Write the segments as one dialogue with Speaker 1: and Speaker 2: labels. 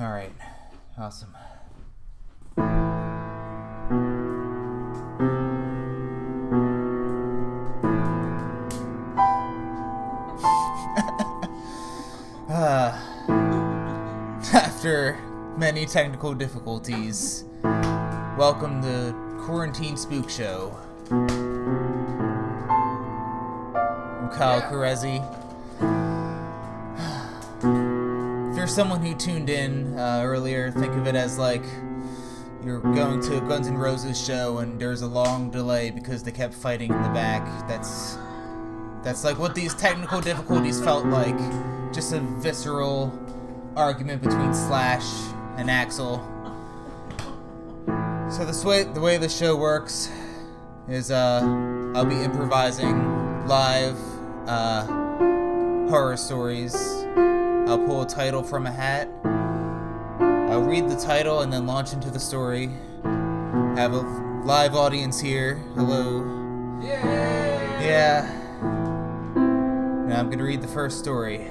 Speaker 1: All right. Awesome. uh, after many technical difficulties, welcome to Quarantine Spook Show. I'm Kyle Carezzi. Someone who tuned in uh, earlier, think of it as like you're going to a Guns N' Roses show and there's a long delay because they kept fighting in the back. That's that's like what these technical difficulties felt like. Just a visceral argument between Slash and Axl. So this way, the way the show works is uh, I'll be improvising live uh, horror stories. I'll pull a title from a hat. I'll read the title and then launch into the story. Have a live audience here. Hello.
Speaker 2: Yay!
Speaker 1: Yeah. Now I'm gonna read the first story.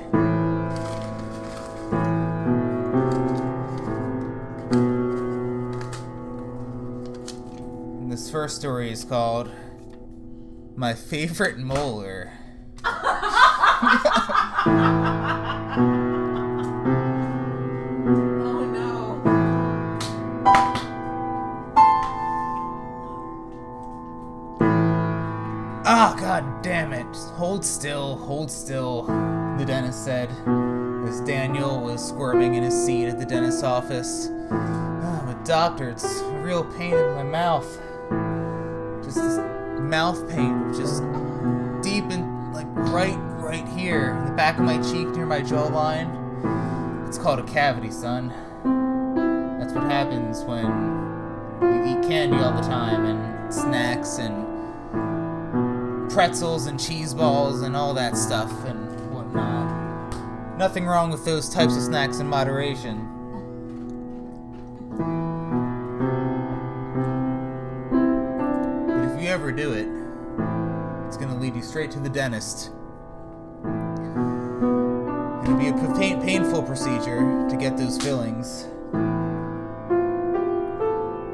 Speaker 1: And this first story is called My Favorite Molar. office. Ah, but doctor, it's a real pain in my mouth. Just this mouth pain, just deep in, like, right, right here, in the back of my cheek near my jawline. It's called a cavity, son. That's what happens when you eat candy all the time and snacks and pretzels and cheese balls and all that stuff and whatnot. Nothing wrong with those types of snacks in moderation. Straight to the dentist. It'll be a pain- painful procedure to get those fillings.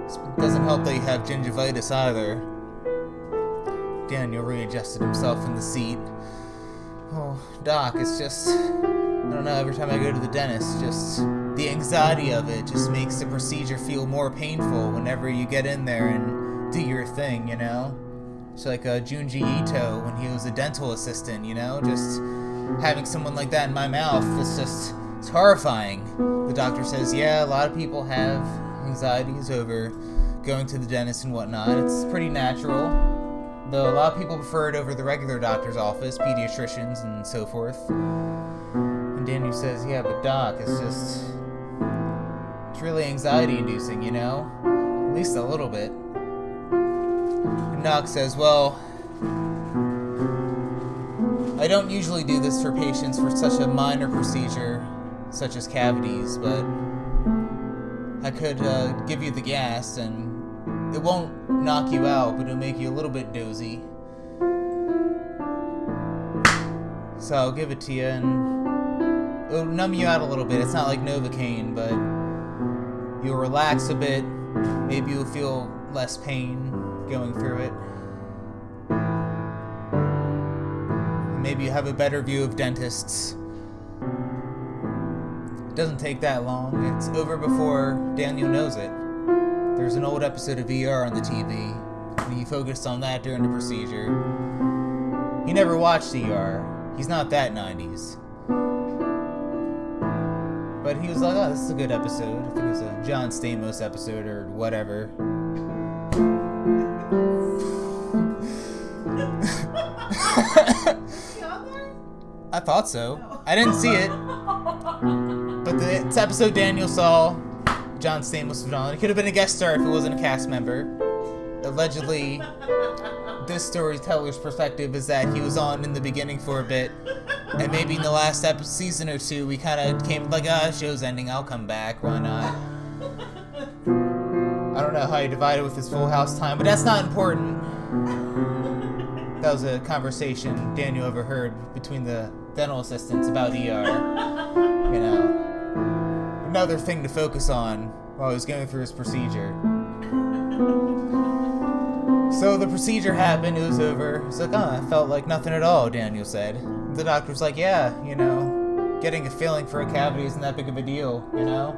Speaker 1: It doesn't help that you have gingivitis either. Daniel readjusted himself in the seat. Oh, Doc, it's just. I don't know, every time I go to the dentist, just. The anxiety of it just makes the procedure feel more painful whenever you get in there and do your thing, you know? It's like Junji Ito when he was a dental assistant, you know? Just having someone like that in my mouth, it's just. It's horrifying. The doctor says, yeah, a lot of people have anxieties over going to the dentist and whatnot. It's pretty natural. Though a lot of people prefer it over the regular doctor's office, pediatricians and so forth. And Daniel says, yeah, but doc, it's just. It's really anxiety inducing, you know? At least a little bit. Doc says, well. I don't usually do this for patients for such a minor procedure, such as cavities, but. I could uh, give you the gas and it won't knock you out, but it'll make you a little bit dozy. So I'll give it to you, and it'll numb you out a little bit. It's not like Novocaine, but you'll relax a bit. Maybe you'll feel less pain going through it. Maybe you have a better view of dentists. It doesn't take that long. It's over before Daniel knows it. There's an old episode of ER on the TV, and he focused on that during the procedure. He never watched ER. He's not that 90s. But he was like, oh, this is a good episode. I think it was a John Stamos episode or whatever. I thought so. I didn't see it. But the it's episode Daniel saw, John Stamos on. He could have been a guest star if it wasn't a cast member. Allegedly, this storyteller's perspective is that he was on in the beginning for a bit, and maybe in the last ep- season or two, we kind of came like, ah, show's ending, I'll come back, why not? I don't know how he divided with his Full House time, but that's not important. That was a conversation Daniel overheard between the dental assistants about ER. You know, another thing to focus on while he was going through his procedure. So the procedure happened, it was over. It's like, oh, I felt like nothing at all, Daniel said. The doctor was like, yeah, you know, getting a filling for a cavity isn't that big of a deal, you know?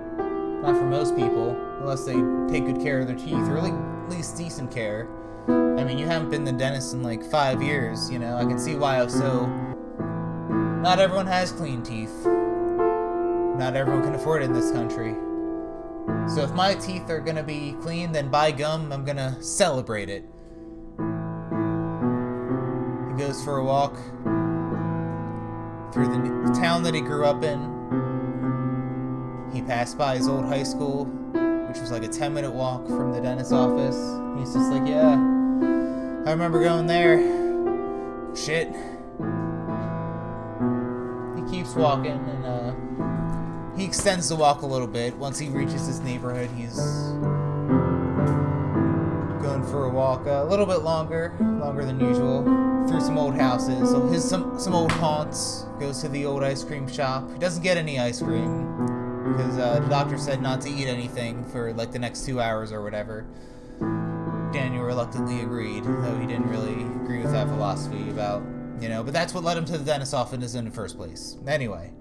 Speaker 1: Not for most people, unless they take good care of their teeth, or at least decent care. I mean, you haven't been the dentist in like five years, you know? I can see why I was so. Not everyone has clean teeth. Not everyone can afford it in this country. So if my teeth are gonna be clean, then by gum, I'm gonna celebrate it. He goes for a walk through the town that he grew up in. He passed by his old high school, which was like a 10 minute walk from the dentist's office. He's just like, yeah, I remember going there. Shit. Keeps walking and, uh, he extends the walk a little bit. Once he reaches his neighborhood, he's going for a walk a little bit longer, longer than usual, through some old houses. So his some some old haunts. Goes to the old ice cream shop. He doesn't get any ice cream because uh, the doctor said not to eat anything for like the next two hours or whatever. Daniel reluctantly agreed, though he didn't really agree with that philosophy about, you know, but that's what led him to the dentist's office in the first place. Anyway.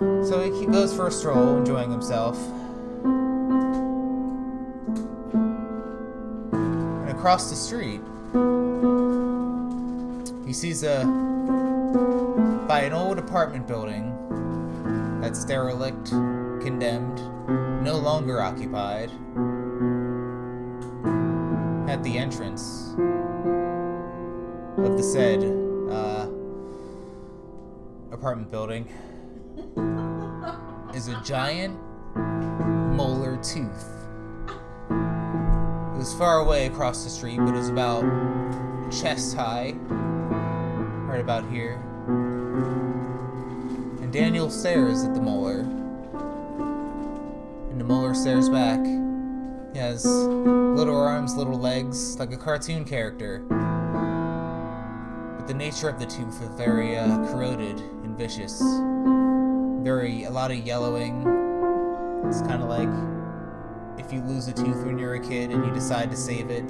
Speaker 1: So he goes for a stroll, enjoying himself. And across the street, he sees a by an old apartment building that's derelict, condemned, no longer occupied. At the entrance of the said uh, apartment building is a giant molar tooth. It was far away across the street, but it was about chest high, right about here. And Daniel stares at the molar, and the molar stares back. He has little arms, little legs, like a cartoon character. The nature of the tooth is very uh, corroded and vicious very a lot of yellowing. It's kind of like if you lose a tooth when you're a kid and you decide to save it,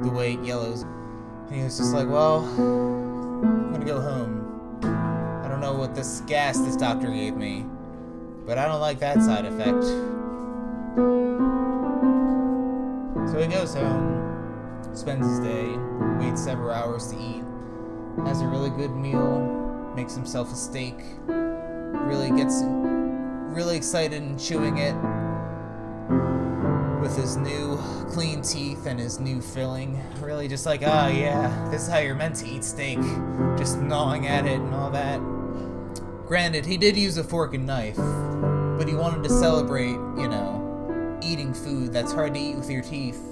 Speaker 1: the way it yellows. And he was just like, well, I'm gonna go home. I don't know what this gas this doctor gave me, but I don't like that side effect. So he goes home, spends his day, waits several hours to eat, has a really good meal, makes himself a steak, really gets really excited and chewing it with his new clean teeth and his new filling. Really just like, oh yeah, this is how you're meant to eat steak. Just gnawing at it and all that. Granted, he did use a fork and knife, but he wanted to celebrate, you know, eating food that's hard to eat with your teeth.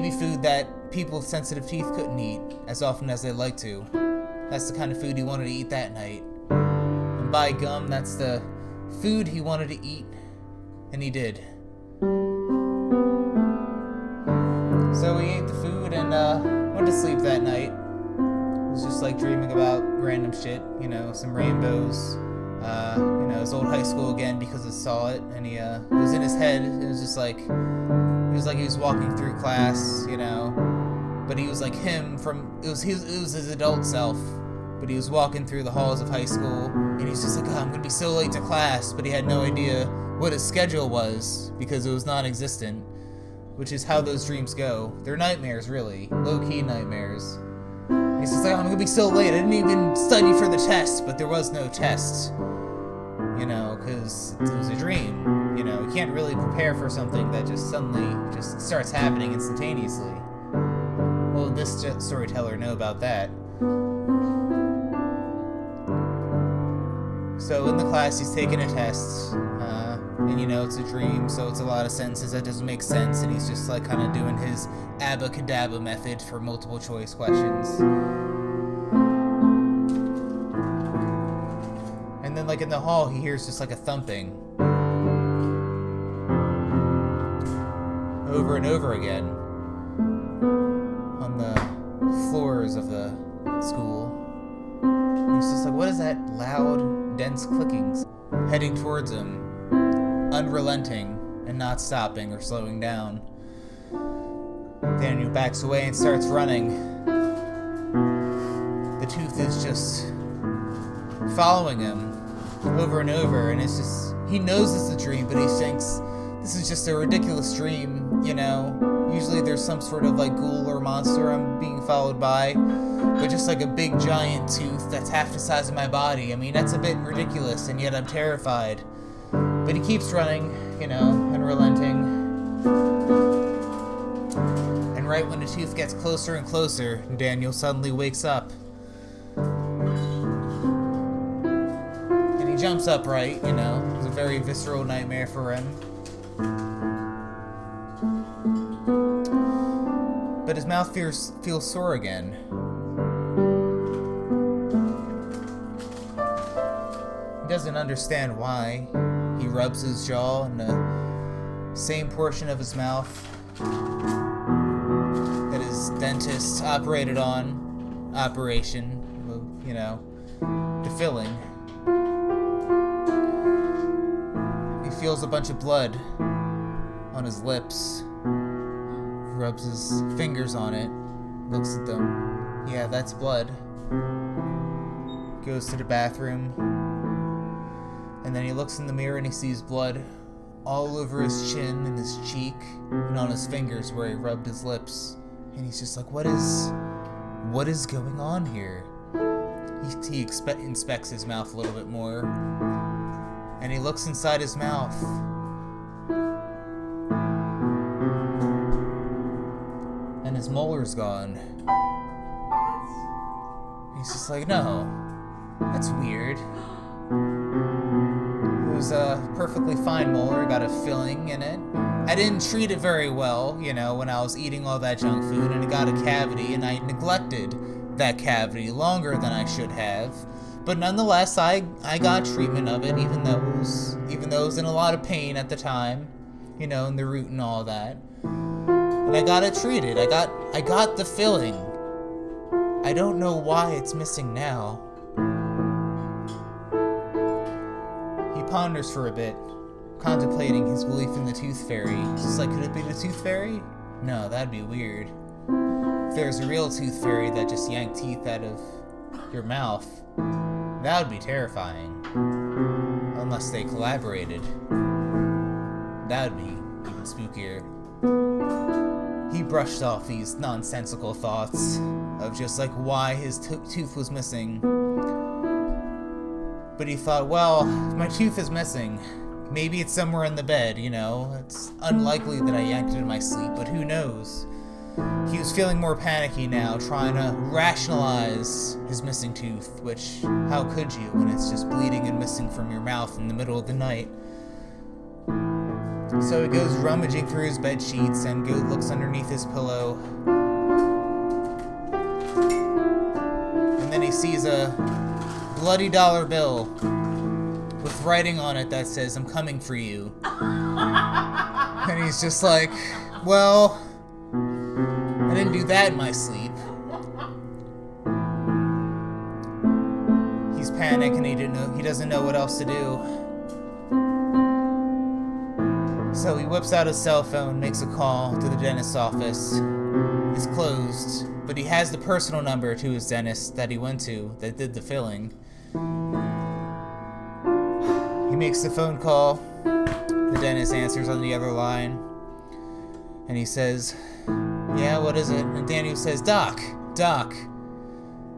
Speaker 1: Maybe food that people with sensitive teeth couldn't eat as often as they'd like to. That's the kind of food he wanted to eat that night And by gum, that's the food he wanted to eat, and he did. So he ate the food and uh, went to sleep that night. He was just like dreaming about random shit, you know, some rainbows, uh, you know, his old high school again because he saw it, and he uh, it was in his head. It was just like he was like he was walking through class, you know, but he was like him from it was his it was his adult self but he was walking through the halls of high school and he's just like, oh, I'm gonna be so late to class, but he had no idea what his schedule was because it was non existent, which is how those dreams go. They're nightmares, really. Low key nightmares. He's just like, I'm gonna be so late. I didn't even study for the test, but there was no test. You know, because it was a dream. You know, you can't really prepare for something that just suddenly just starts happening instantaneously. Well, this storyteller know about that. So in the class, he's taking a test, uh, and you know it's a dream, so it's a lot of sentences that doesn't make sense, and he's just like kind of doing his abacadabra method for multiple choice questions. And then, like in the hall, he hears just like a thumping over and over again on the floors of the school. He's just like, what is that loud? dense clickings. heading towards him, unrelenting and not stopping or slowing down. Daniel backs away and starts running. The tooth is just following him over and over, and it's just he knows it's a dream, but he thinks this is just a ridiculous dream, you know. Usually there's some sort of like ghoul or monster I'm being followed by, but just like a big giant tooth that's half the size of my body. I mean, that's a bit ridiculous, and yet I'm terrified. But he keeps running, you know, unrelenting. And right when the tooth gets closer and closer, Daniel suddenly wakes up. And he jumps upright, you know. It's a very visceral nightmare for him. But his mouth feels, feels sore again. He doesn't understand why. Rubs his jaw in the same portion of his mouth that his dentist operated on. Operation, you know, the filling. He feels a bunch of blood on his lips. Rubs his fingers on it. Looks at them. Yeah, that's blood. Goes to the bathroom. And then he looks in the mirror and he sees blood all over his chin and his cheek and on his fingers where he rubbed his lips. And he's just like, what is. What is going on here? He, he expe- inspects his mouth a little bit more. And he looks inside his mouth. And his molar's gone. He's just like, no. That's weird. Was a perfectly fine molar, got a filling in it. I didn't treat it very well, you know, when I was eating all that junk food, and it got a cavity, and I neglected that cavity longer than I should have. But nonetheless, I I got treatment of it, even though it was even though it was in a lot of pain at the time, you know, in the root and all that. And I got it treated. I got I got the filling. I don't know why it's missing now. Ponders for a bit, contemplating his belief in the Tooth Fairy. Just like, could it be the Tooth Fairy? No, that'd be weird. If there's a real Tooth Fairy that just yanked teeth out of your mouth, that would be terrifying. Unless they collaborated. That would be even spookier. He brushed off these nonsensical thoughts of just like why his to- tooth was missing. But he thought, well, my tooth is missing. Maybe it's somewhere in the bed, you know? It's unlikely that I yanked it in my sleep, but who knows? He was feeling more panicky now, trying to rationalize his missing tooth, which, how could you when it's just bleeding and missing from your mouth in the middle of the night? So he goes rummaging through his bed sheets and go looks underneath his pillow. And then he sees a bloody dollar bill with writing on it that says, I'm coming for you. and he's just like, well, I didn't do that in my sleep. He's panicked and he didn't know he doesn't know what else to do. So he whips out his cell phone, makes a call to the dentist's office. It's closed, but he has the personal number to his dentist that he went to that did the filling. He makes the phone call. The dentist answers on the other line. And he says, Yeah, what is it? And Daniel says, Doc, Doc,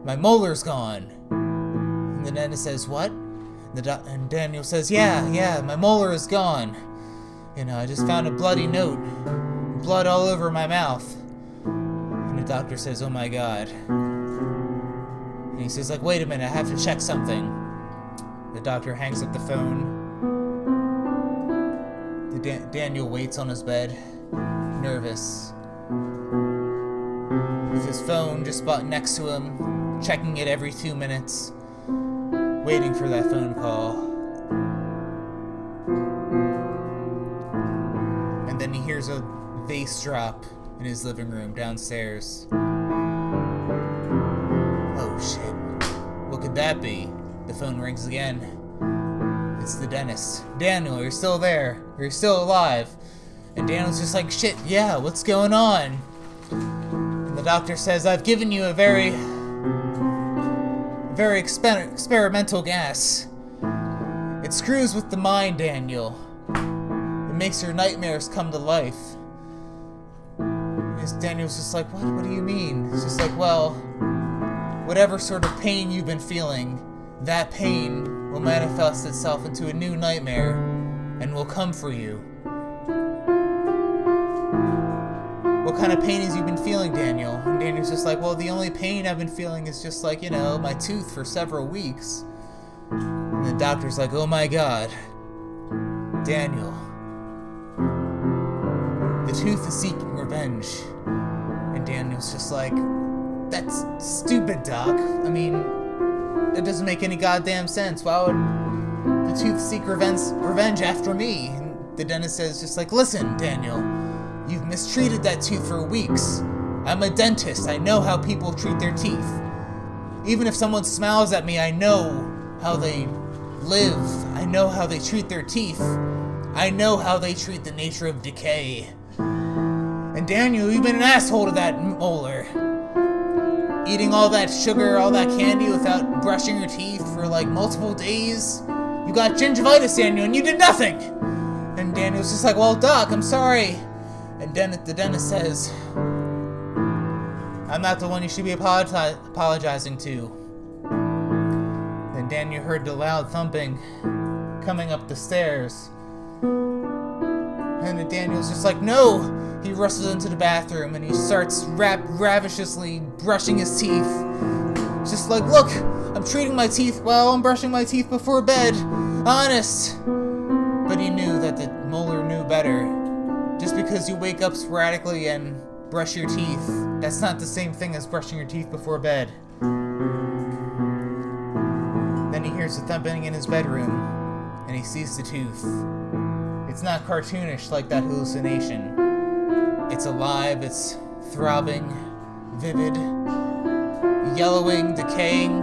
Speaker 1: my molar's gone. And the dentist says, What? And, the doc- and Daniel says, Yeah, yeah, my molar is gone. You know, I just found a bloody note. Blood all over my mouth. And the doctor says, Oh my god. And he says, like, wait a minute, I have to check something. The doctor hangs up the phone. The Dan- Daniel waits on his bed, nervous. With his phone just about next to him, checking it every two minutes, waiting for that phone call. And then he hears a vase drop in his living room downstairs. Shit. What could that be? The phone rings again. It's the dentist. Daniel, you're still there. You're still alive. And Daniel's just like, shit, yeah, what's going on? And the doctor says, I've given you a very, very exper- experimental gas. It screws with the mind, Daniel. It makes your nightmares come to life. And Daniel's just like, what? What do you mean? It's just like, well, whatever sort of pain you've been feeling, that pain will manifest itself into a new nightmare and will come for you. What kind of pain has you been feeling, Daniel? And Daniel's just like, well, the only pain I've been feeling is just like, you know, my tooth for several weeks. And the doctor's like, oh my god. Daniel. The tooth is seeking revenge. And Daniel's just like, that's stupid, Doc. I mean, it doesn't make any goddamn sense. Why would the tooth seek revenge, revenge after me? And the dentist says, just like, listen, Daniel, you've mistreated that tooth for weeks. I'm a dentist. I know how people treat their teeth. Even if someone smiles at me, I know how they live. I know how they treat their teeth. I know how they treat the nature of decay. And Daniel, you've been an asshole to that molar. Eating all that sugar, all that candy without brushing your teeth for like multiple days. You got gingivitis, Daniel, and you did nothing. And Daniel's just like, well, Doc, I'm sorry. And then the dentist says, I'm not the one you should be apologi- apologizing to. Then Daniel heard the loud thumping coming up the stairs. And Daniel's just like, no! He rushes into the bathroom and he starts rap- ravishiously brushing his teeth. Just like, look, I'm treating my teeth while I'm brushing my teeth before bed. Honest. But he knew that the molar knew better. Just because you wake up sporadically and brush your teeth, that's not the same thing as brushing your teeth before bed. Then he hears the thumping in his bedroom, and he sees the tooth. It's not cartoonish like that hallucination. It's alive, it's throbbing, vivid, yellowing, decaying.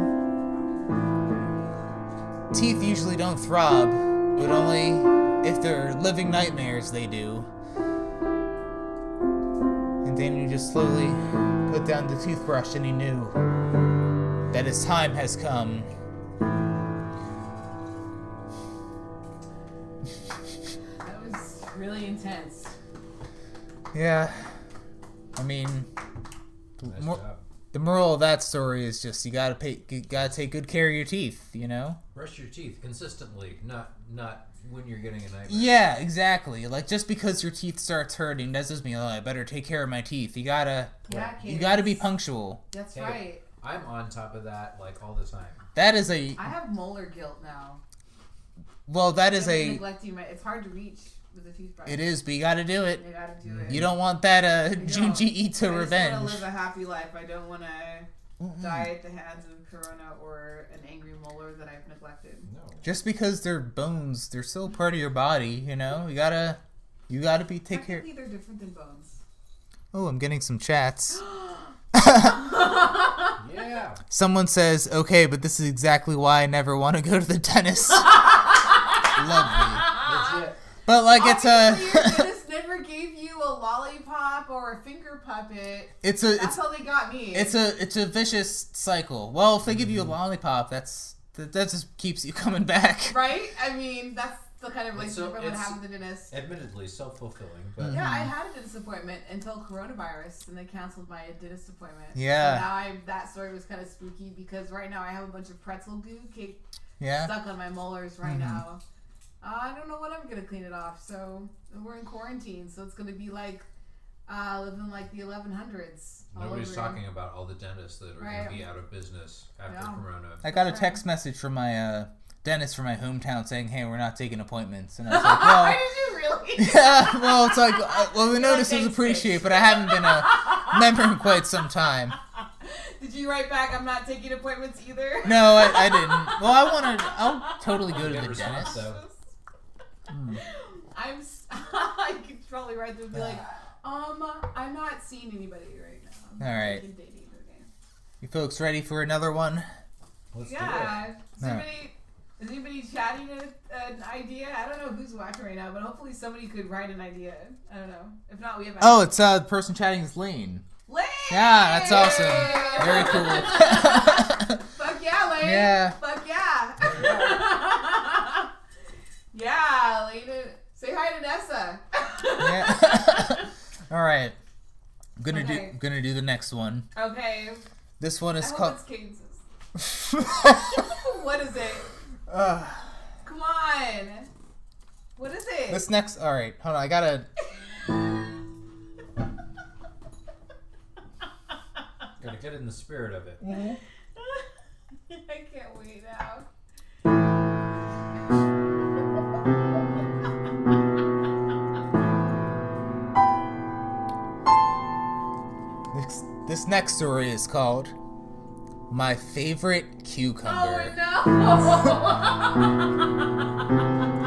Speaker 1: Teeth usually don't throb, but only if they're living nightmares they do. And then you just slowly put down the toothbrush and he knew that his time has come.
Speaker 2: Really intense.
Speaker 1: Yeah. I mean, the,
Speaker 3: Nice
Speaker 1: mor- the moral of that story is just you gotta pay, you gotta take good care of your teeth, you know?
Speaker 3: Brush your teeth consistently, not not when you're getting a nightmare.
Speaker 1: Yeah, exactly. Like just because your teeth starts hurting doesn't mean oh I better take care of my teeth. You gotta
Speaker 2: Yeah,
Speaker 1: you gotta be punctual.
Speaker 2: That's
Speaker 3: Hey.
Speaker 2: right.
Speaker 3: I'm on top of that like all the time.
Speaker 1: That is a
Speaker 2: I have molar guilt now.
Speaker 1: well that is
Speaker 2: I've
Speaker 1: a
Speaker 2: neglecting my. It's hard to reach with a toothbrush.
Speaker 1: it is, but you gotta do it.
Speaker 2: You gotta do it.
Speaker 1: You don't want that uh
Speaker 2: don't.
Speaker 1: Junji Ito
Speaker 2: I just want to live a happy life. I don't want to die at the hands of Corona or an angry molar that I've neglected.
Speaker 3: No.
Speaker 1: Just because they're bones, they're still part of your body, you know? You gotta you gotta be take care
Speaker 2: Technically, they're different than bones.
Speaker 1: Oh, I'm getting some chats.
Speaker 3: Yeah.
Speaker 1: Someone says, okay, but this is exactly why I never want to go to the dentist. Lovely.
Speaker 3: Legit.
Speaker 1: But like it's
Speaker 2: Obviously, your
Speaker 1: a
Speaker 2: dentist never gave you a lollipop or a finger puppet.
Speaker 1: it's a
Speaker 2: That's
Speaker 1: it's
Speaker 2: how they got me.
Speaker 1: it's a it's a vicious cycle. Well, if they give you a lollipop, that's that, that just keeps you coming back.
Speaker 2: right. I mean, that's the kind of
Speaker 3: It's so-
Speaker 2: relationship I would
Speaker 3: it's-
Speaker 2: have with the dentist.
Speaker 3: Admittedly self fulfilling, but
Speaker 2: Yeah, I had a dentist appointment until coronavirus, and they canceled my dentist appointment.
Speaker 1: Yeah.
Speaker 2: So now I that story was kind of spooky because right now I have a bunch of pretzel goo cake
Speaker 1: Yeah.
Speaker 2: stuck on my molars right
Speaker 1: Mhm.
Speaker 2: now. Uh, I don't know when I'm gonna clean it off. So we're in quarantine, so it's gonna be like uh, living like the 1100s. all
Speaker 3: nobody's
Speaker 2: over
Speaker 3: talking about all the dentists that are
Speaker 2: Right.
Speaker 3: going to be out of business after
Speaker 2: Yeah.
Speaker 3: Corona.
Speaker 1: I got a text message from my uh, dentist from my hometown saying, "Hey, we're not taking appointments," and I was like, "Well."
Speaker 2: Really?
Speaker 1: yeah, well, it's like, uh, well, the
Speaker 2: You're
Speaker 1: notice
Speaker 2: like,
Speaker 1: was
Speaker 2: "Thanks,
Speaker 1: appreciated, but I haven't been a member in quite some time.
Speaker 2: Did you write back? I'm not taking appointments either.
Speaker 1: No, I, I didn't. Well, I want to. I'll totally go to the dentist.
Speaker 3: though.
Speaker 2: I'm. I could probably write them and be like, um, I'm not seeing anybody right now.
Speaker 1: All right.
Speaker 2: Taking dating.
Speaker 1: You folks ready for another one?
Speaker 3: Let's
Speaker 2: Yeah.
Speaker 1: Yeah.
Speaker 2: Somebody. Is anybody chatting a, an idea? I don't know who's watching right now, but hopefully somebody could write an idea. I don't know. If not, we have.
Speaker 1: Oh, it's uh, the person chatting is Lane.
Speaker 2: Lane!
Speaker 1: Yeah, that's awesome. Very cool.
Speaker 2: Fuck yeah, Lane.
Speaker 1: Yeah.
Speaker 2: Fuck yeah. Yeah, Lane. Say hi to Nessa.
Speaker 1: yeah. All right. I'm gonna
Speaker 2: Okay.
Speaker 1: do gonna do the next one.
Speaker 2: okay.
Speaker 1: This one is called.
Speaker 2: what is it?
Speaker 1: Uh,
Speaker 2: Come on. What is it?
Speaker 1: this next. All right, hold on. I gotta.
Speaker 3: Gotta get in the spirit of it.
Speaker 2: I can't wait now.
Speaker 1: This, next story is called "My Favorite Cucumber."
Speaker 2: Oh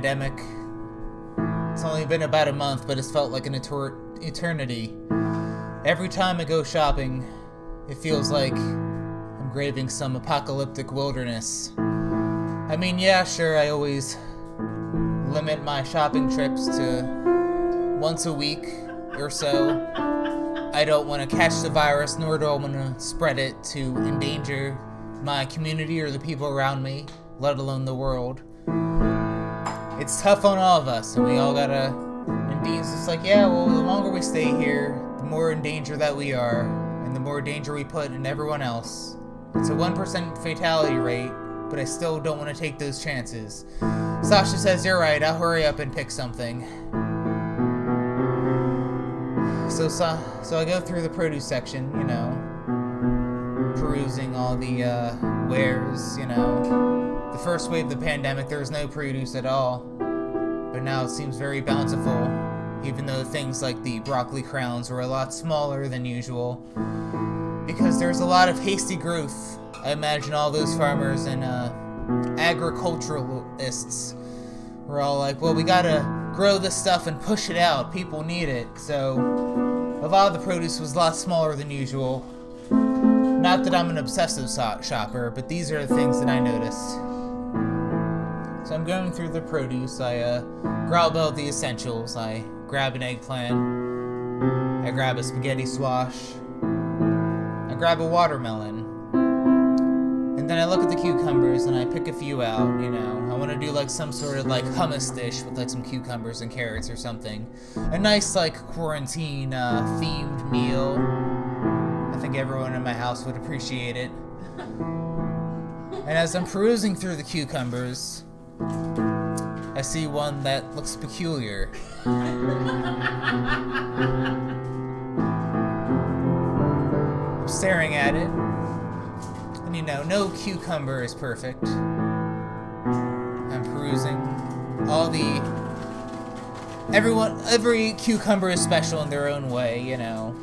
Speaker 1: pandemic, it's only been about a month, but it's felt like an eter- eternity. Every time I go shopping, it feels like I'm graving some apocalyptic wilderness. I mean, yeah, sure, I always limit my shopping trips to once a week or so. I don't want to catch the virus, nor do I want to spread it to endanger my community or the people around me, let alone the world. It's tough on all of us, and we all gotta. And Dean's just like, yeah, well, the longer we stay here, the more in danger that we are, and the more danger we put in everyone else. It's a 1% fatality rate, but I still don't want to take those chances. Sasha says, You're right, I'll hurry up and pick something. So, so, so I go through the produce section, you know, perusing all the uh, wares, you know. The first wave of the pandemic, there was no produce at all, but now it seems very bountiful, even though things like the broccoli crowns were a lot smaller than usual. Because there's a lot of hasty growth. I imagine all those farmers and uh, agriculturalists were all like, well, we gotta grow this stuff and push it out. People need it. So, a lot of the produce was a lot smaller than usual. Not that I'm an obsessive shopper, but these are the things that I noticed. So I'm going through the produce. I uh, grab all the essentials. I grab an eggplant. I grab a spaghetti squash. I grab a watermelon. And then I look at the cucumbers and I pick a few out, you know. I want to do like some sort of like hummus dish with like some cucumbers and carrots or something. A nice like quarantine uh, themed meal. I think everyone in my house would appreciate it. And as I'm perusing through the cucumbers, I see one that looks peculiar. I'm staring at it. And you know, no cucumber is perfect. I'm perusing all the. Everyone, every cucumber is special in their own way, you know.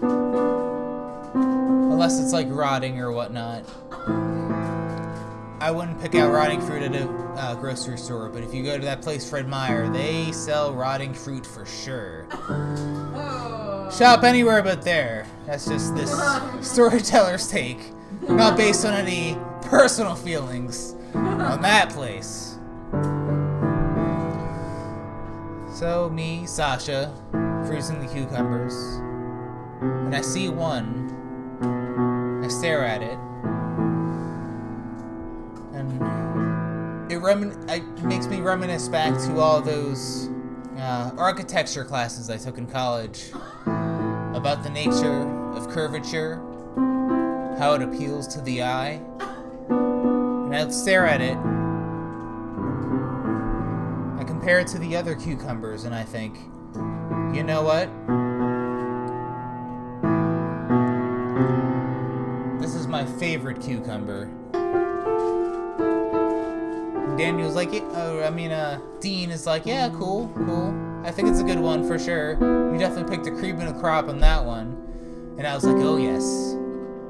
Speaker 1: Unless it's like rotting or whatnot. I wouldn't pick out rotting fruit at a uh, grocery store, but if you go to that place, Fred Meyer, they sell rotting fruit for sure.
Speaker 2: Oh.
Speaker 1: Shop anywhere but there. That's just this storyteller's take. Not based on any personal feelings on that place. So, me, Sasha, cruising the cucumbers, and I see one. I stare at it, it, remin- it makes me reminisce back to all those uh, architecture classes I took in college about the nature of curvature, how it appeals to the eye. And I stare at it. I compare it to the other cucumbers, and I think, you know what? This is my favorite cucumber. Daniel's like, oh, I mean, uh, Dean is like, yeah, cool, cool. I think it's a good one for sure. You definitely picked a cream and a crop on that one. And I was like, oh yes,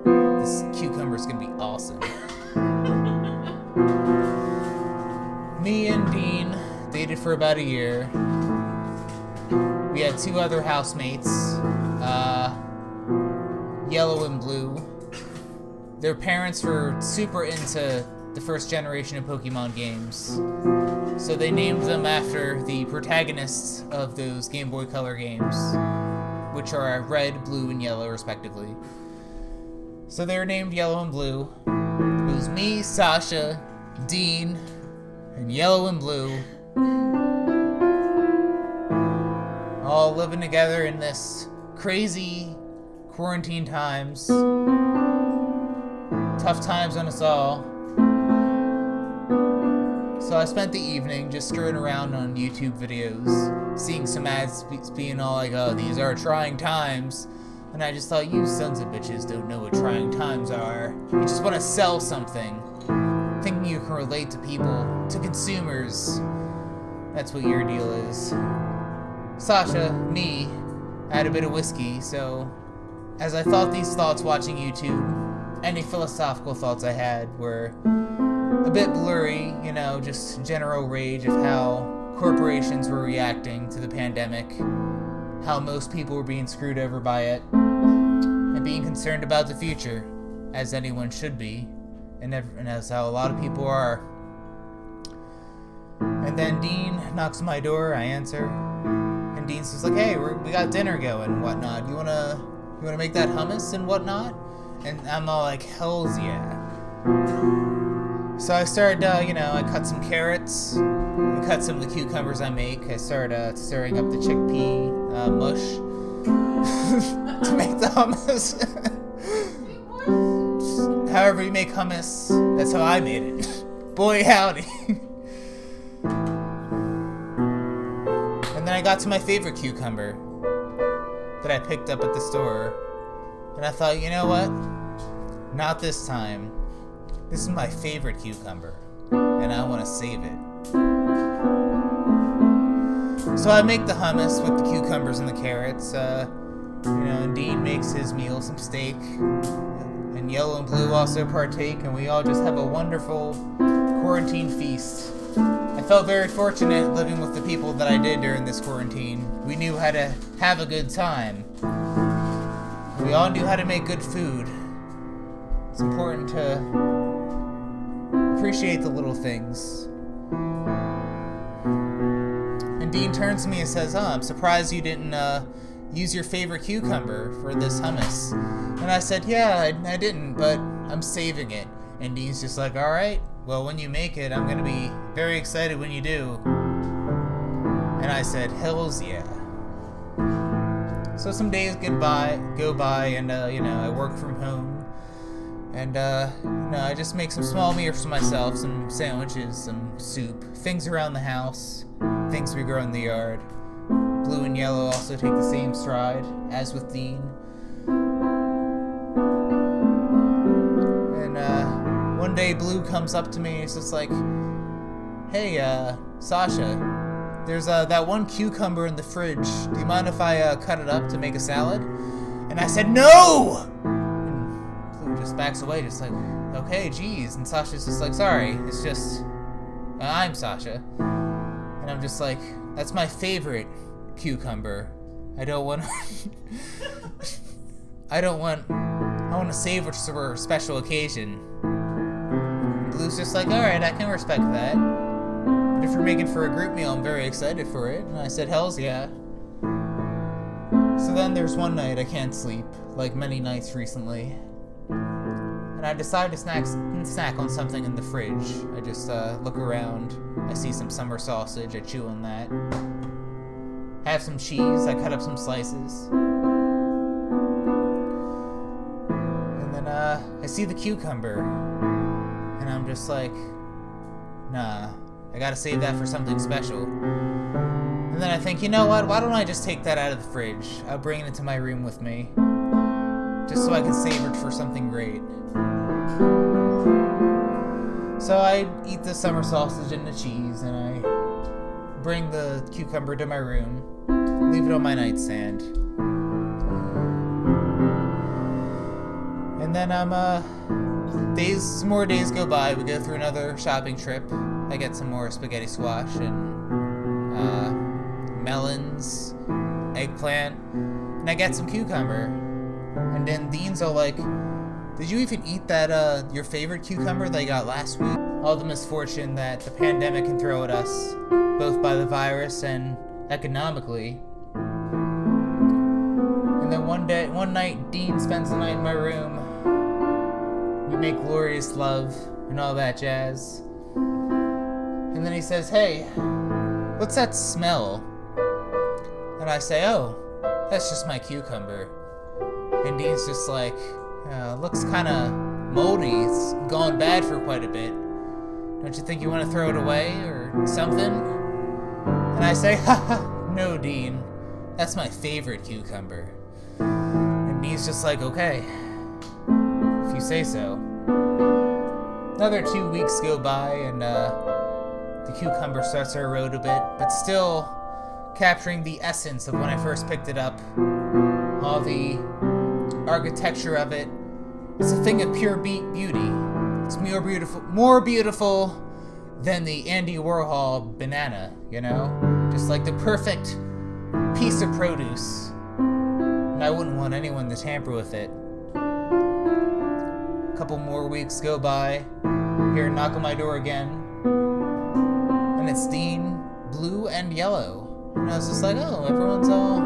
Speaker 1: this cucumber's gonna be awesome. Me and Dean dated for about a year. We had two other housemates, uh, Yellow and Blue. Their parents were super into the first generation of Pokemon games, so they named them after the protagonists of those Game Boy Color games, which are red, blue, and yellow, respectively. So they were named Yellow and Blue. It was me, Sasha, Dean, and Yellow and Blue all living together in this crazy quarantine times. Tough times on us all. So I spent the evening just screwing around on YouTube videos, seeing some ads be- being all like, oh, these are trying times. And I just thought, you sons of bitches don't know what trying times are. You just want to sell something, thinking you can relate to people, to consumers. That's what your deal is. Sasha, me, had a bit of whiskey, so as I thought these thoughts watching YouTube, any philosophical thoughts I had were a bit blurry, you know, just general rage of how corporations were reacting to the pandemic, how most people were being screwed over by it, and being concerned about the future, as anyone should be, and, ev- and as how a lot of people are. And then Dean knocks my door, I answer, and Dean says like, "Hey, we got dinner going and whatnot. You wanna you wanna make that hummus and whatnot?" And I'm all like, "Hell's yeah!" So I started, uh, you know, I cut some carrots, I cut some of the cucumbers I make. I started uh, stirring up the chickpea uh, mush to make the hummus. However you make hummus, that's how I made it. Boy howdy. and then I got to my favorite cucumber that I picked up at the store. And I thought, you know what? Not this time. This is my favorite cucumber. And I want to save it. So I make the hummus with the cucumbers and the carrots. Uh, you know, and Dean makes his meal, some steak. And Yellow and Blue also partake, and we all just have a wonderful quarantine feast. I felt very fortunate living with the people that I did during this quarantine. We knew how to have a good time. We all knew how to make good food. It's important to appreciate the little things. And Dean turns to me and says, Oh, I'm surprised you didn't uh, use your favorite cucumber for this hummus. And I said, Yeah, I, I didn't, but I'm saving it. And Dean's just like, Alright, well, when you make it, I'm going to be very excited when you do. And I said, Hells yeah. So some days by, go by, and, uh, you know, I work from home. And, uh, know, I just make some small meals for myself, some sandwiches, some soup, things around the house, things we grow in the yard. Blue and yellow also take the same stride, as with Dean. And, uh, one day Blue comes up to me and it's just like, Hey, uh, Sasha, there's, uh, that one cucumber in the fridge. Do you mind if I, uh, cut it up to make a salad? And I said, No! Just backs away, just like, okay, geez. And Sasha's just like, sorry, it's just, uh, I'm Sasha. And I'm just like, that's my favorite cucumber. I don't want, I don't want, I want to save it for a special occasion. And Blue's just like, alright, I can respect that. But if you're making for a group meal, I'm very excited for it. And I said, hells yeah. So then there's one night I can't sleep, like many nights recently. I decide to snack, snack on something in the fridge. I just uh, look around. I see some summer sausage. I chew on that. Have some cheese. I cut up some slices. And then uh, I see the cucumber. And I'm just like, nah, I gotta save that for something special. And then I think, you know what? Why don't I just take that out of the fridge? I'll bring it into my room with me. Just so I can save it for something great. So I eat the summer sausage and the cheese, and I bring the cucumber to my room, leave it on my nightstand. And then I'm uh days more days go by, we go through another shopping trip. I get some more spaghetti squash and uh, melons, eggplant, and I get some cucumber. And then Dean's all like, Did you even eat that uh your favorite cucumber that I got last week? All the misfortune that the pandemic can throw at us, both by the virus and economically. And then one day, one night, Dean spends the night in my room. We make glorious love and all that jazz. And then he says, Hey, what's that smell? And I say, Oh, that's just my cucumber. And Dean's just like, uh, looks kind of moldy. It's gone bad for quite a bit. Don't you think you want to throw it away or something? And I say, Haha, no, Dean. That's my favorite cucumber. And Dean's just like, okay, if you say so. Another two weeks go by, and uh, the cucumber starts to erode a bit, but still capturing the essence of when I first picked it up. All the architecture of it. It's a thing of pure be- beauty. It's more beautiful, more beautiful than the Andy Warhol banana. You know, just like the perfect piece of produce. And I wouldn't want anyone to tamper with it. A couple more weeks go by. Hear knock on my door again. And it's Dean, blue and yellow. And I was just like, oh, everyone's all.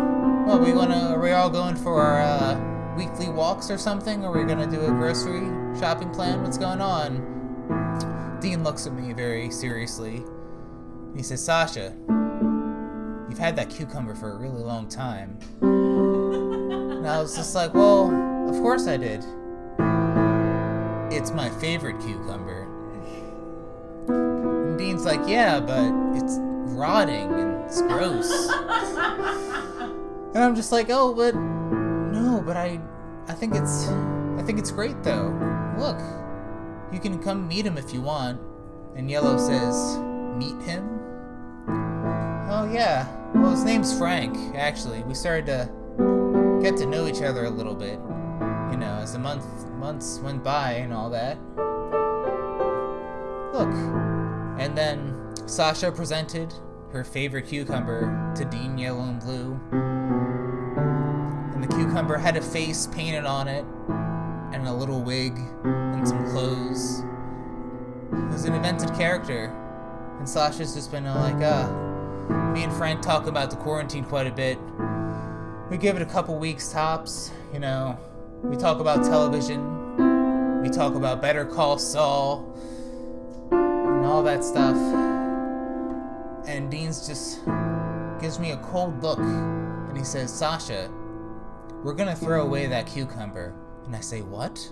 Speaker 1: Well, we wanna. Are we all going for our uh, weekly walks or something? Are we gonna do a grocery shopping plan? What's going on? Dean looks at me very seriously. He says, Sasha, you've had that cucumber for a really long time. And I was just like, well, of course I did. It's my favorite cucumber. And Dean's like, yeah, but it's rotting and it's gross. and I'm just like, oh, but but I, I think it's, I think it's great though. Look, you can come meet him if you want. And Yellow says, meet him? Oh yeah. Well, his name's Frank. Actually, we started to get to know each other a little bit. You know, as the month months went by and all that. Look. And then Sasha presented her favorite cucumber to Dean Yellow and Blue. And the cucumber had a face painted on it, and a little wig, and some clothes. It was an invented character. And Sasha's just been uh, like, uh, me and Frank talk about the quarantine quite a bit. We give it a couple weeks tops, you know. We talk about television. We talk about Better Call Saul. And all that stuff. And Dean's just gives me a cold look. And he says, Sasha, we're gonna throw away that cucumber. And I say, What?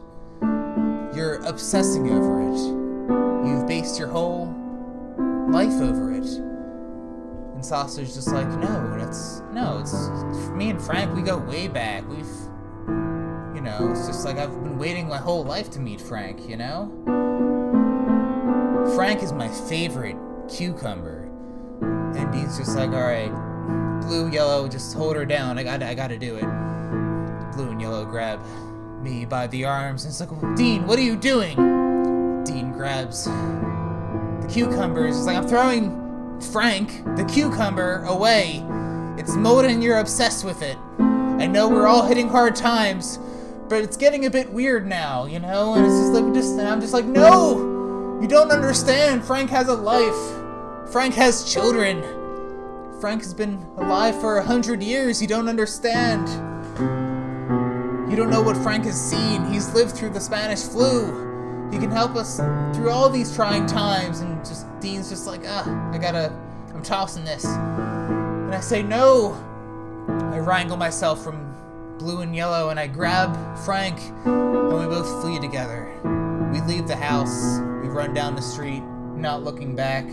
Speaker 1: You're obsessing over it. You've based your whole life over it. And Sasha's just like, no, that's no, it's me and Frank. We go way back. We've, you know, it's just like I've been waiting my whole life to meet Frank. You know, Frank is my favorite cucumber. And Dean's just like, all right, blue, yellow, just hold her down. I got, I got to do it. Blue and yellow grab me by the arms and it's like, Dean, what are you doing? Dean grabs the cucumbers. It's like I'm throwing Frank, the cucumber, away. It's Moden, you're obsessed with it. I know we're all hitting hard times, but it's getting a bit weird now, you know? And it's just like, just, and I'm just like, no! You don't understand. Frank has a life. Frank has children. Frank has been alive for a hundred years. You don't understand. You don't know what Frank has seen. He's lived through the Spanish flu. He can help us through all these trying times. And just Dean's just like, ah, I gotta, I'm tossing this. And I say, no. I wrangle myself from blue and yellow and I grab Frank and we both flee together. We leave the house. We run down the street, not looking back.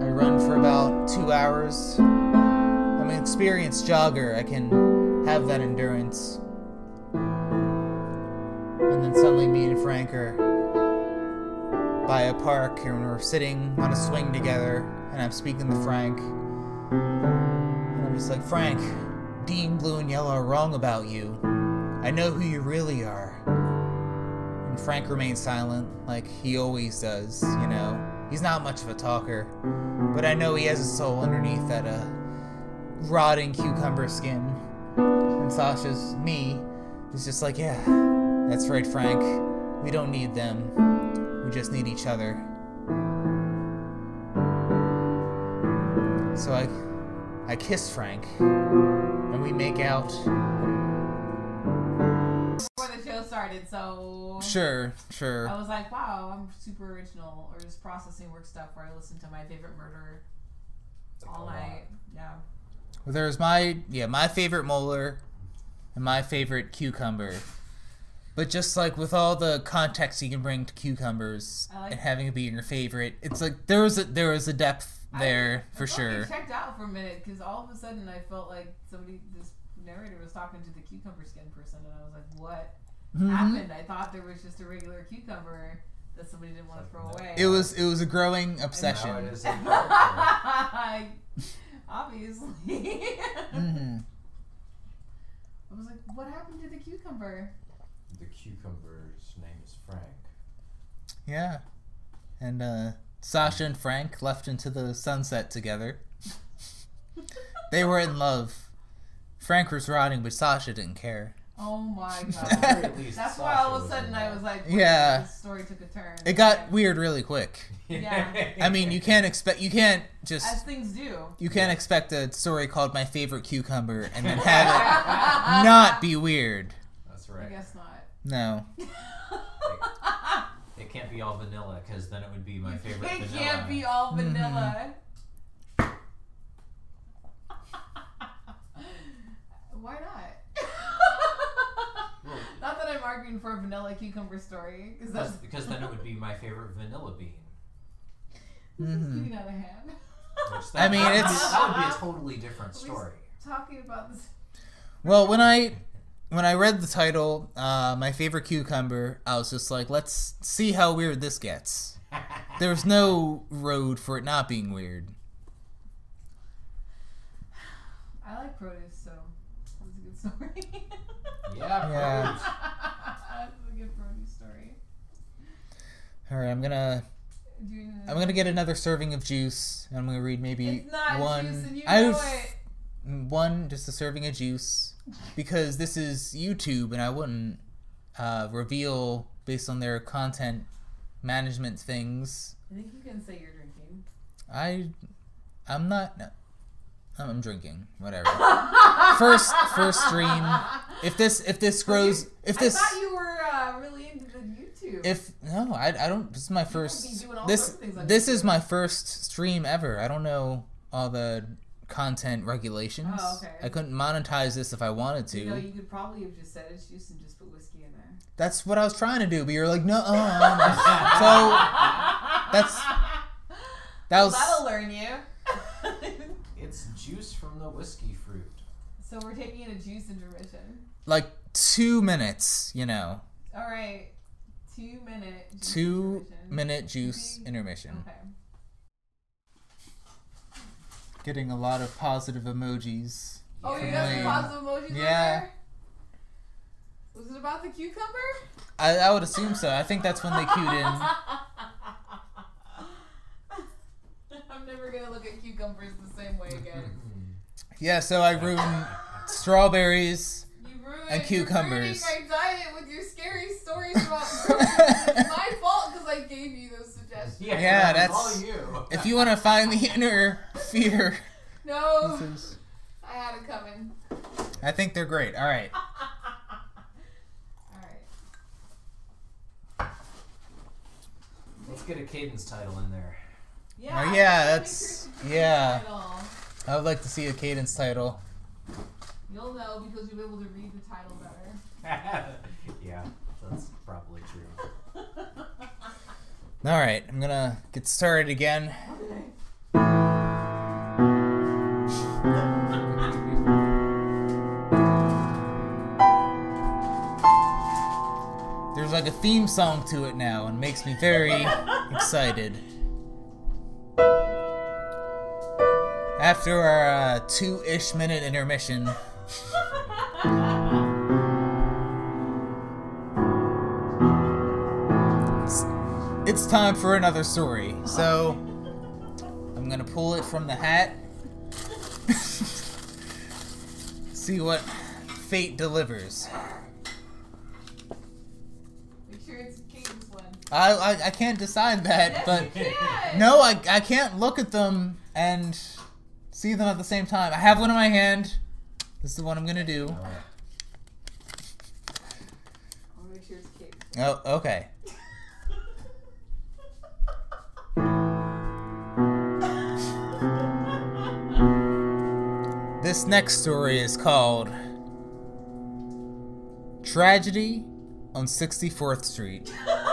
Speaker 1: I run for about two hours. I'm an experienced jogger. I can have that endurance. And then suddenly me and Frank are by a park and we're sitting on a swing together and I'm speaking to Frank. And I'm just like, Frank, Dean Blue and Yellow are wrong about you. I know who you really are. And Frank remains silent, like he always does, you know. He's not much of a talker, but I know he has a soul underneath that uh, rotting cucumber skin. And Sasha's me is just like, yeah, that's right, Frank. We don't need them. We just need each other. So I, I kiss Frank, and we make out.
Speaker 2: Before the show started, so
Speaker 1: Sure, sure.
Speaker 2: I was like, wow, I'm super original, or just processing work stuff where I listen to my favorite murder all night. Yeah.
Speaker 1: Well, there's my yeah my favorite molar, and my favorite cucumber. But just like with all the context you can bring to cucumbers
Speaker 2: like-
Speaker 1: and having it be your favorite, it's like there was a there was a depth there
Speaker 2: I,
Speaker 1: for
Speaker 2: I fucking
Speaker 1: sure.
Speaker 2: checked out for a minute because all of a sudden I felt like somebody, this narrator was talking to the cucumber skin person, and I was like, what
Speaker 1: Mhm.
Speaker 2: happened? I thought there was just a regular cucumber that somebody didn't want to throw away.
Speaker 1: It was it was a growing
Speaker 3: Now it
Speaker 1: obsession.
Speaker 3: is in character.
Speaker 2: Obviously.
Speaker 1: hmm
Speaker 2: I was like, what happened to the cucumber?
Speaker 3: the cucumber's name is Frank.
Speaker 1: Yeah, and uh, Sasha and Frank left into the sunset together. they were in love. Frank was rotting, but Sasha didn't care.
Speaker 2: Oh my god. That's why all of a sudden I was like,
Speaker 1: Yeah.
Speaker 2: this story took a turn.
Speaker 1: It got weird really quick.
Speaker 2: Yeah.
Speaker 1: I mean, you can't expect you can't just As
Speaker 2: things do.
Speaker 1: you can't expect a story called "My Favorite Cucumber" and then have it not be weird.
Speaker 3: That's right.
Speaker 2: I guess not.
Speaker 1: No.
Speaker 3: It can't be all vanilla because then it would be my favorite
Speaker 2: It
Speaker 3: vanilla.
Speaker 2: can't be all
Speaker 1: Mhm.
Speaker 2: vanilla. Why not?
Speaker 3: Well-
Speaker 2: not that I'm arguing for a vanilla cucumber story, because that's
Speaker 3: Because, because then it would be my favorite vanilla bean.
Speaker 2: this is
Speaker 1: Mhm.
Speaker 2: getting out of hand.
Speaker 3: Which
Speaker 1: I mean,
Speaker 3: that would be-
Speaker 1: it's-
Speaker 3: that would be a totally different story.
Speaker 2: talking about this.
Speaker 1: Well, when I when I read the title, uh, "My Favorite Cucumber," I was just like, "Let's see how weird this gets." There's no road for it not being weird.
Speaker 2: I like produce, so it's a good story.
Speaker 3: yeah,
Speaker 1: Yeah.
Speaker 3: produce.
Speaker 2: That's a good produce story.
Speaker 1: All right, I'm gonna I'm gonna get another serving of juice. and I'm gonna read maybe one.
Speaker 2: juice, and you I've
Speaker 1: one just a serving of juice because this is YouTube and I wouldn't uh, reveal based on their content management things.
Speaker 2: I think you can say you're drinking.
Speaker 1: I I'm not. No, I'm drinking. Whatever. First first stream. If this if this grows if this
Speaker 2: I thought you were uh, really into the YouTube.
Speaker 1: if no I, I don't this is my first
Speaker 2: doing all
Speaker 1: this
Speaker 2: sorts of things on
Speaker 1: this is my first stream ever i don't know all the content regulations
Speaker 2: Oh, okay.
Speaker 1: i couldn't monetize this if i wanted to
Speaker 2: you know, you could probably have just said it's juice and just put whiskey in there.
Speaker 1: that's what i was trying to do but you're like no uh, so that's that was
Speaker 2: That'll learn you.
Speaker 3: It's juice from the whiskey fruit.
Speaker 2: so we're taking a juice intermission.
Speaker 1: like two minutes you know
Speaker 2: All right, two minute. Juice
Speaker 1: two
Speaker 2: intermission.
Speaker 1: minute juice
Speaker 2: Maybe-
Speaker 1: intermission
Speaker 2: Okay.
Speaker 1: getting a lot of positive emojis
Speaker 2: Oh, you got some positive emojis on
Speaker 1: Yeah.
Speaker 2: there? Was it about the cucumber?
Speaker 1: I, I would assume so i think that's when they cued in
Speaker 2: I'm never gonna look at cucumbers the same way again.
Speaker 1: yeah so i ruined strawberries
Speaker 2: You ruined
Speaker 1: And
Speaker 2: you're
Speaker 1: cucumbers.
Speaker 2: ruining my diet with your scary stories about produce. it's my fault because I gave you those suggestions.
Speaker 1: Yeah,
Speaker 3: that
Speaker 1: that's-
Speaker 3: all you.
Speaker 1: If you want to find the inner fear,
Speaker 2: No,
Speaker 1: is-
Speaker 2: I had it coming.
Speaker 1: I think they're great. All right.
Speaker 2: All right.
Speaker 3: Let's get a cadence title in there.
Speaker 2: Yeah.
Speaker 1: Oh,
Speaker 2: I'm
Speaker 1: yeah, that's-
Speaker 2: curious to see
Speaker 1: yeah.
Speaker 2: title.
Speaker 1: I would like to see a cadence title.
Speaker 2: You'll know because you'll be able to read the title better.
Speaker 3: yeah, that's probably true.
Speaker 1: All right, I'm gonna get started again.
Speaker 2: Okay.
Speaker 1: There's like like a theme song to it now and makes me very excited. After our uh, two ish minute intermission, it's, it's time for another story. So, I'm gonna pull it from the hat. See what fate delivers. I, I, I can't decide that,
Speaker 2: Yes,
Speaker 1: but
Speaker 2: you can.
Speaker 1: no, I, I can't look at them and see them at the same time. I have one in my hand. This is the one I'm gonna do.
Speaker 2: I'll make sure it's Caden.
Speaker 1: Oh, okay. This next story is called Tragedy on 64th Street.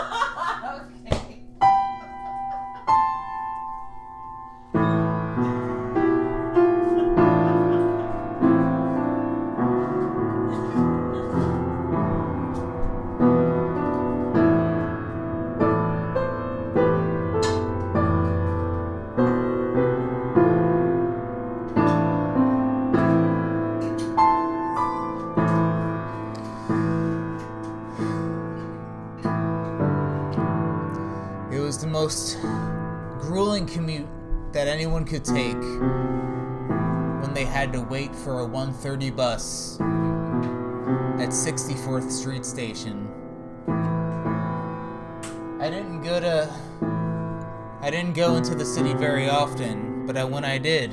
Speaker 1: anyone could take when they had to wait for a 1:30 bus at 64th Street Station. I didn't go to I didn't go into the city very often, but I, when I did,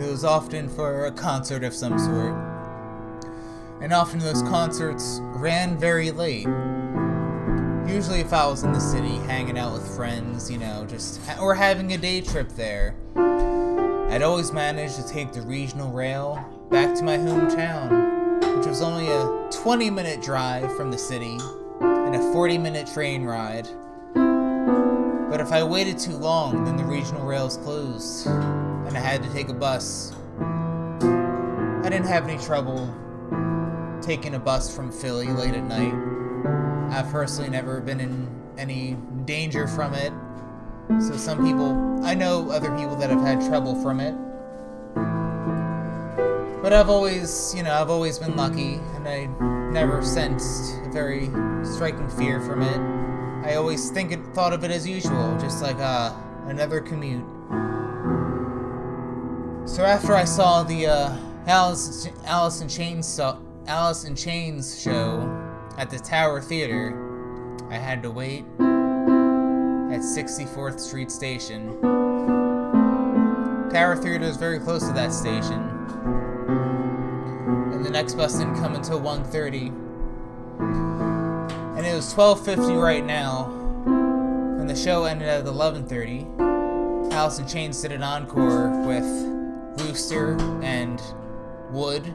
Speaker 1: it was often for a concert of some sort and often those concerts ran very late. Usually, if I was in the city hanging out with friends, you know, just or having a day trip there, I'd always manage to take the regional rail back to my hometown, which was only a 20 minute drive from the city and a 40 minute train ride. But if I waited too long, then the regional rails closed, and I had to take a bus. I didn't have any trouble taking a bus from Philly late at night. I've personally never been in any danger from it. So some people, I know other people that have had trouble from it. But I've always, you know, I've always been lucky and I never sensed a very striking fear from it. I always think it, thought of it as usual, just like uh, another commute. So after I saw the uh, Alice, Alice in Chains Alice in Chains show at the Tower Theater, I had to wait at 64th Street Station. Tower Theater is very close to that station. And the next bus didn't come until 1:30. And it was 12:50 right now. And the show ended at 11:30. Alice in Chains did an encore with Rooster and Would.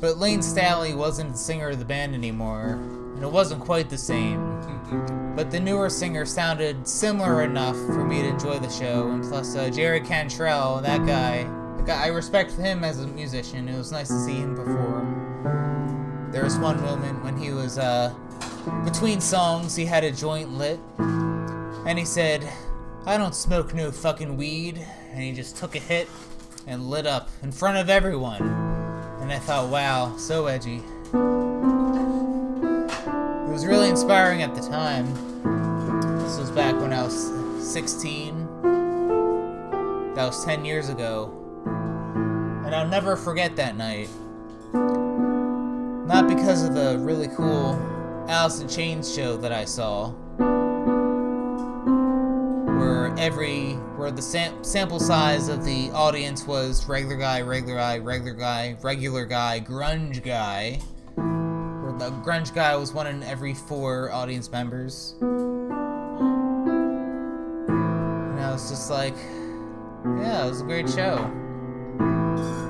Speaker 1: But Layne Staley wasn't the singer of the band anymore, and it wasn't quite the same. But the newer singer sounded similar enough for me to enjoy the show, and plus uh, Jerry Cantrell, that guy, I respect him as a musician. It was nice to see him perform. There was one moment when he was uh, between songs, he had a joint lit, and he said, "I don't smoke no fucking weed," and he just took a hit and lit up in front of everyone. And I thought, wow, so edgy. It was really inspiring at the time. This was back when I was 16. That was 10 years ago. And I'll never forget that night. Not because of the really cool Alice in Chains show that I saw, every where the sam- sample size of the audience was regular guy, regular guy, regular guy, regular guy, grunge guy. Where the grunge guy was one in every four audience members. And I was just like, yeah, it was a great show.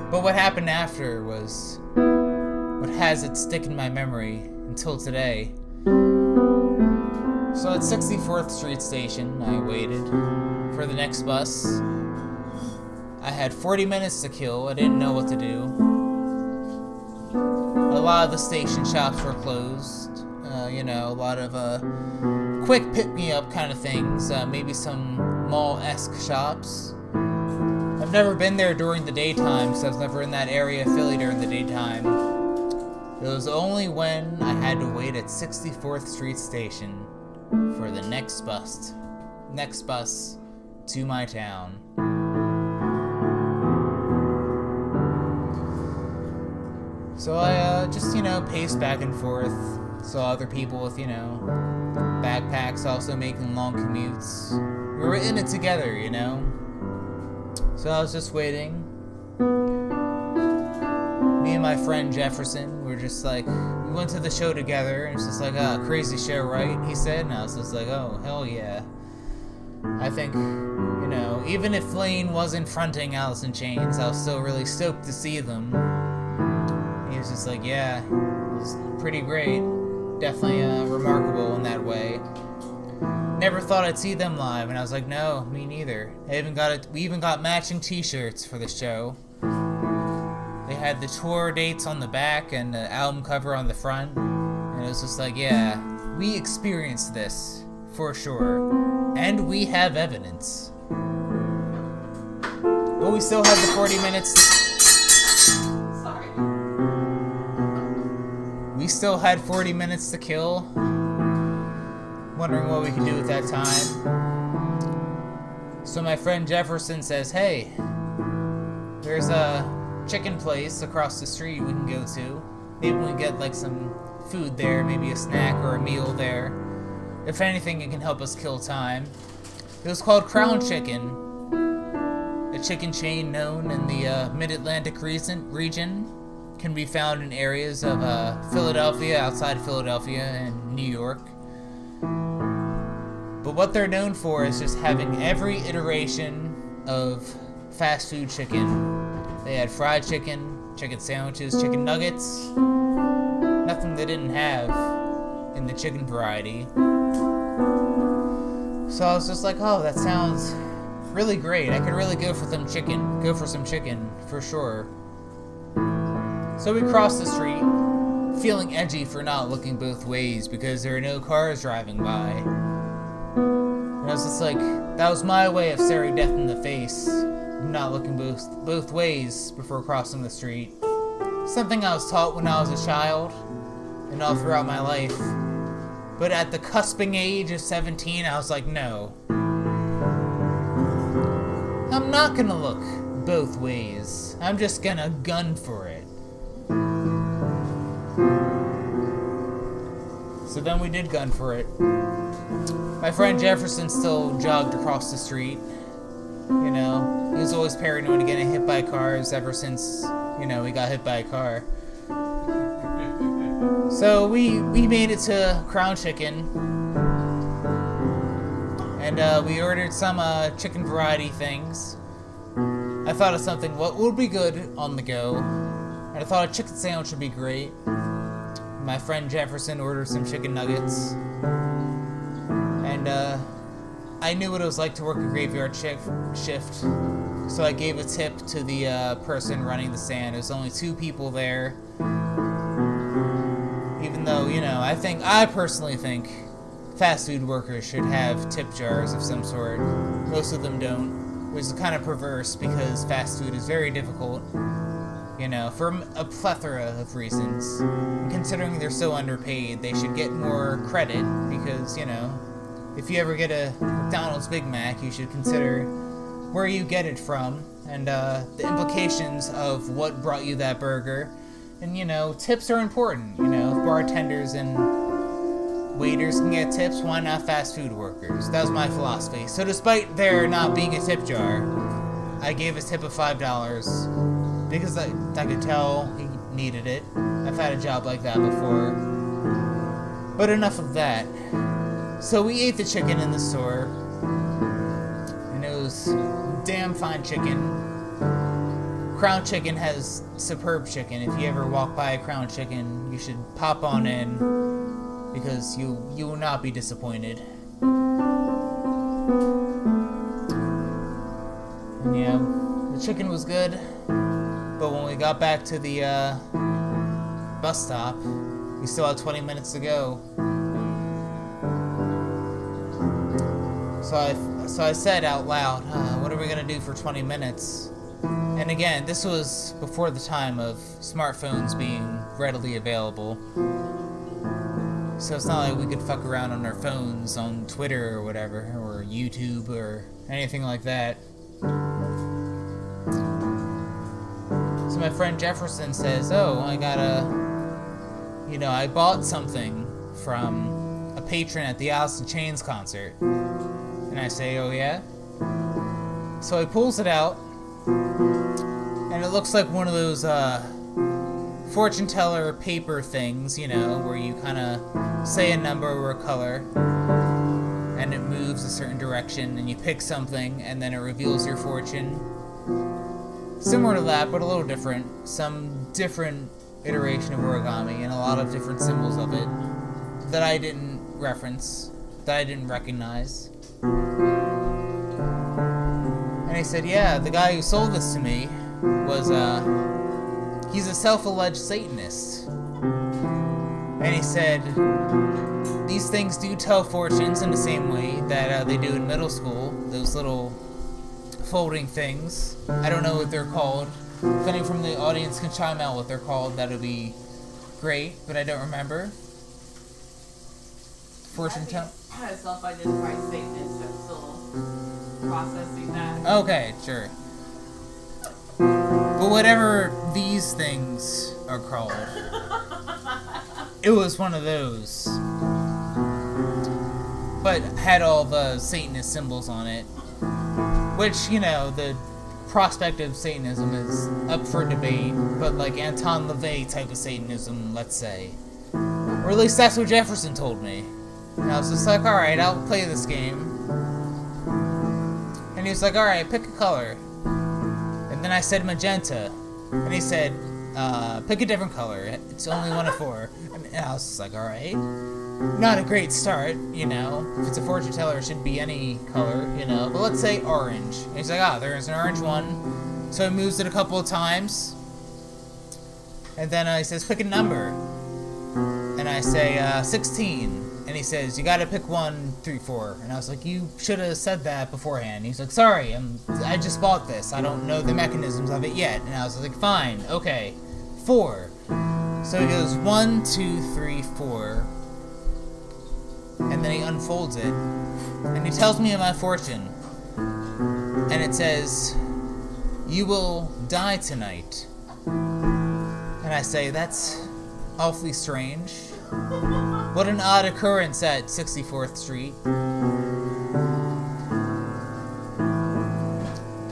Speaker 1: But what happened after was what has it stick in my memory until today. So at 64th Street Station, I waited for the next bus. I had 40 minutes to kill. I didn't know what to do. a lot of the station shops were closed. Uh, you know, a lot of uh, quick pick me up kind of things. Uh, maybe some mall esque shops. I've never been there during the daytime, so I was never in that area of Philly during the daytime. It was only when I had to wait at 64th Street Station for the next bus, next bus to my town. So I uh, just, you know, paced back and forth. Saw other people with, you know, backpacks also making long commutes. We were in it together, you know. So I was just waiting. Me and my friend Jefferson were just like, went to the show together, and it's just like, ah, crazy show, right? He said, and I was just like, oh, hell yeah. I think, you know, even if Layne wasn't fronting Alice in Chains, I was still really stoked to see them. He was just like, yeah, it was pretty great. Definitely uh, remarkable in that way. Never thought I'd see them live, and I was like, no, me neither. I even got it. We even got matching T-shirts for the show. They had the tour dates on the back and the album cover on the front, and it was just like, yeah, we experienced this for sure, and we have evidence. But we still have the 40 minutes.
Speaker 2: Sorry.
Speaker 1: We still had 40 minutes to kill. Wondering what we could do with that time. So my friend Jefferson says, hey, there's a chicken place across the street we can go to. Maybe we can get like some food there, maybe a snack or a meal there. If anything, it can help us kill time. It was called Crown Chicken, a chicken chain known in the uh, Mid-Atlantic region. Can be found in areas of uh, Philadelphia, outside Philadelphia, and New York. But what they're known for is just having every iteration of fast food chicken. They had fried chicken, chicken sandwiches, chicken nuggets. Nothing they didn't have in the chicken variety. So I was just like, oh, that sounds really great. I could really go for some chicken. Go for some chicken, for sure. So we crossed the street, feeling edgy for not looking both ways because there are no cars driving by. And I was just like, that was my way of staring death in the face, not looking both both ways before crossing the street. Something I was taught when I was a child, and all throughout my life. But at the cusping age of 17, I was like, no. I'm not gonna look both ways. I'm just gonna gun for it. So then we did gun for it. My friend Jefferson still jogged across the street. You know, he was always paranoid of getting hit by cars ever since, you know, he got hit by a car. So we we made it to Crown Chicken, and uh, we ordered some uh, chicken variety things. I thought of something what would be good on the go, and I thought a chicken sandwich would be great. My friend Jefferson ordered some chicken nuggets, and uh, I knew what it was like to work a graveyard shift, shift so I gave a tip to the uh, person running the stand. There's only two people there. Even though, you know, I think, I personally think fast food workers should have tip jars of some sort. Most of them don't, which is kind of perverse because fast food is very difficult, you know, for a plethora of reasons. Considering they're so underpaid, they should get more credit because, you know, if you ever get a McDonald's Big Mac, you should consider where you get it from and uh, the implications of what brought you that burger. And you know, tips are important. You know, bartenders and waiters can get tips, why not fast food workers? That was my philosophy. So, despite there not being a tip jar, I gave a tip of five dollars because I, I could tell he needed it. I've had a job like that before. But enough of that. So we ate the chicken in the store, and it was damn fine chicken. Crown Chicken has superb chicken. If you ever walk by a Crown Chicken, you should pop on in because you you will not be disappointed. And yeah, the chicken was good, but when we got back to the uh, bus stop. We still had 20 minutes to go. So I, so I said out loud, uh, what are we gonna do for 20 minutes? And again, this was before the time of smartphones being readily available. So it's not like we could fuck around on our phones on Twitter or whatever, or YouTube or anything like that. So my friend Jefferson says, Oh, I got a. You know, I bought something from a patron at the Alice in Chains concert. And I say, Oh, yeah? So he pulls it out, and it looks like one of those, uh, fortune teller paper things, you know, where you kind of say a number or a color, and it moves a certain direction, and you pick something, and then it reveals your fortune. Similar to that, but a little different. Some different iteration of origami, and a lot of different symbols of it that I didn't reference, that I didn't recognize. And he said, Yeah, the guy who sold this to me was, uh, he's a self alleged Satanist. And he said, These things do tell fortunes in the same way that uh, they do in middle school. Those little folding things. I don't know what they're called. If anyone from the audience can chime out what they're called, that would be great, but I don't remember. Fortune tell.
Speaker 4: Self-identified Satanist. Processing that.
Speaker 1: Okay, sure. But whatever these things are called, it was one of those. But had all the Satanist symbols on it. Which, you know, the prospect of Satanism is up for debate, but like Anton LaVey type of Satanism, let's say. Or at least that's what Jefferson told me. And I was just like, alright, I'll play this game. And he was like, alright, pick a color. And then I said magenta. And he said, uh, pick a different color. It's only one of four. And I was just like, alright. Not a great start, you know. If it's a fortune teller, it should be any color, you know. But let's say orange. And he's like, ah, there's an orange one. So he moves it a couple of times. And then uh, he says, pick a number. And I say, uh, 16. And he says, you gotta pick one, three, four. And I was like, you should have said that beforehand. He's like, sorry, I'm, I just bought this. I don't know the mechanisms of it yet. And I was like, fine, okay. Four. So he goes, one, two, three, four. And then he unfolds it. And he tells me my fortune. And it says, you will die tonight. And I say, that's awfully strange. What an odd occurrence at 64th Street.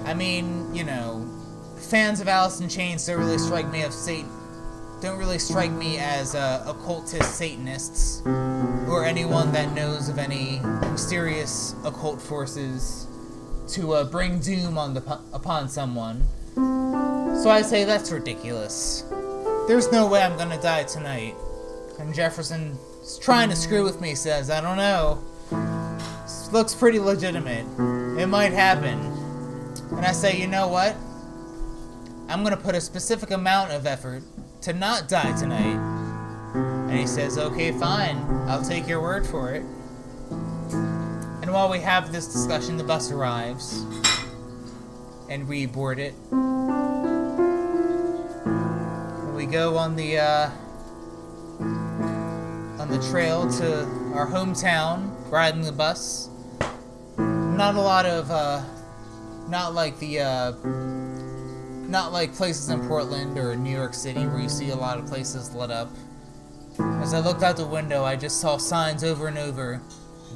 Speaker 1: I mean, you know, fans of Alice in Chains don't really strike me as Satan. Don't really strike me as uh, occultist Satanists or anyone that knows of any mysterious occult forces to uh, bring doom on the upon someone. So I say that's ridiculous. There's no way I'm gonna die tonight. And Jefferson trying to screw with me says, I don't know. This looks pretty legitimate. It might happen. And I say, you know what? I'm gonna put a specific amount of effort to not die tonight. And he says, okay, fine. I'll take your word for it. And while we have this discussion, the bus arrives. And we board it. We go on the, uh, on the trail to our hometown, riding the bus. Not a lot of, uh, not like the, uh, not like places in Portland or New York City where you see a lot of places lit up. As I looked out the window, I just saw signs over and over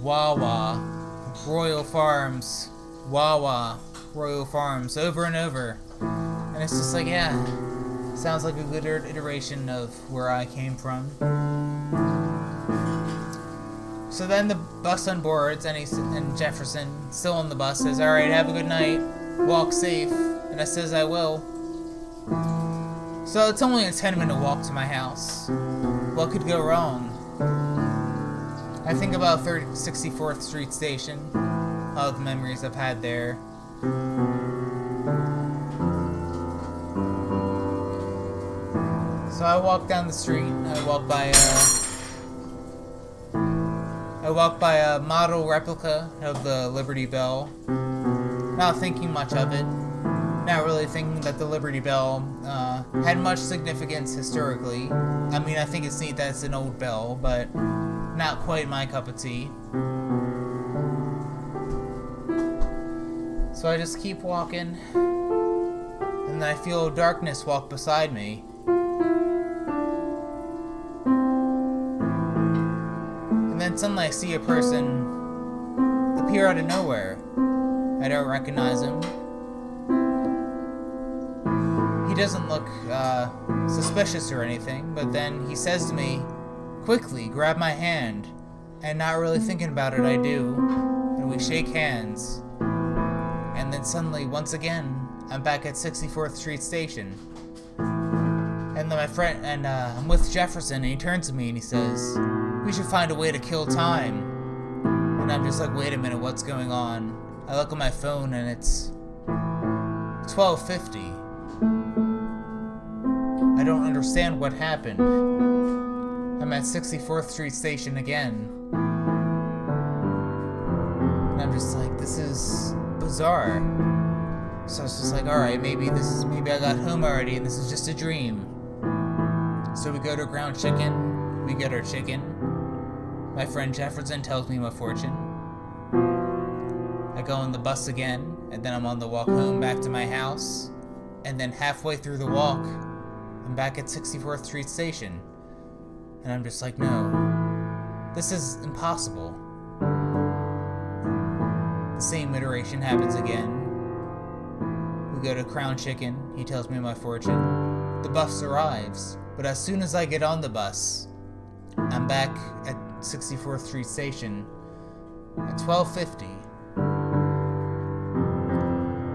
Speaker 1: Wawa, Royal Farms, Wawa, Royal Farms, over and over. And it's just like, yeah, sounds like a good iteration of where I came from. So then the bus unboards, and, he, and Jefferson, still on the bus, says, Alright, have a good night, walk safe. And I says, I will. So it's only a 10 minute walk to my house. What could go wrong? I think about 30, 64th Street Station, all the memories I've had there. So I walk down the street. I walk by a. I walk by a model replica of the Liberty Bell. Not thinking much of it. Not really thinking that the Liberty Bell uh, had much significance historically. I mean, I think it's neat that it's an old bell, but not quite my cup of tea. So I just keep walking, and then I feel darkness walk beside me. Suddenly I see a person appear out of nowhere. I don't recognize him. He doesn't look uh, suspicious or anything, but then he says to me, quickly, grab my hand. And not really thinking about it, I do. And we shake hands. And then suddenly, once again, I'm back at 64th Street Station. And then my friend, and uh, I'm with Jefferson, and he turns to me and he says, We should find a way to kill time. And I'm just like, wait a minute, what's going on? I look at my phone and it's 1250. I don't understand what happened. I'm at 64th Street Station again. And I'm just like, this is bizarre. So I was just like, alright, maybe this is maybe I got home already and this is just a dream. So we go to Crown Chicken, we get our chicken. My friend Jefferson tells me my fortune. I go on the bus again, and then I'm on the walk home back to my house. And then halfway through the walk, I'm back at 64th Street Station. And I'm just like, no, this is impossible. The same iteration happens again. We go to Crown Chicken, he tells me my fortune. The bus arrives, but as soon as I get on the bus, I'm back at 64th Street Station at 1250.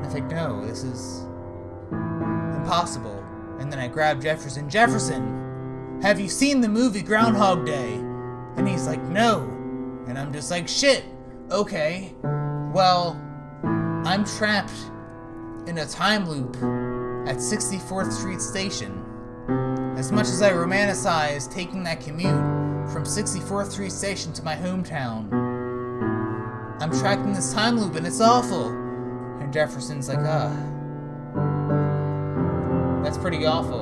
Speaker 1: I think, no, this is impossible. And then I grab Jefferson. Jefferson, have you seen the movie Groundhog Day? And he's like, no. And I'm just like, shit. Okay. Well, I'm trapped in a time loop at 64th Street Station. As much as I romanticize taking that commute from 64th Street Station to my hometown, I'm trapped in this time loop and it's awful. And Jefferson's like, ah. That's pretty awful.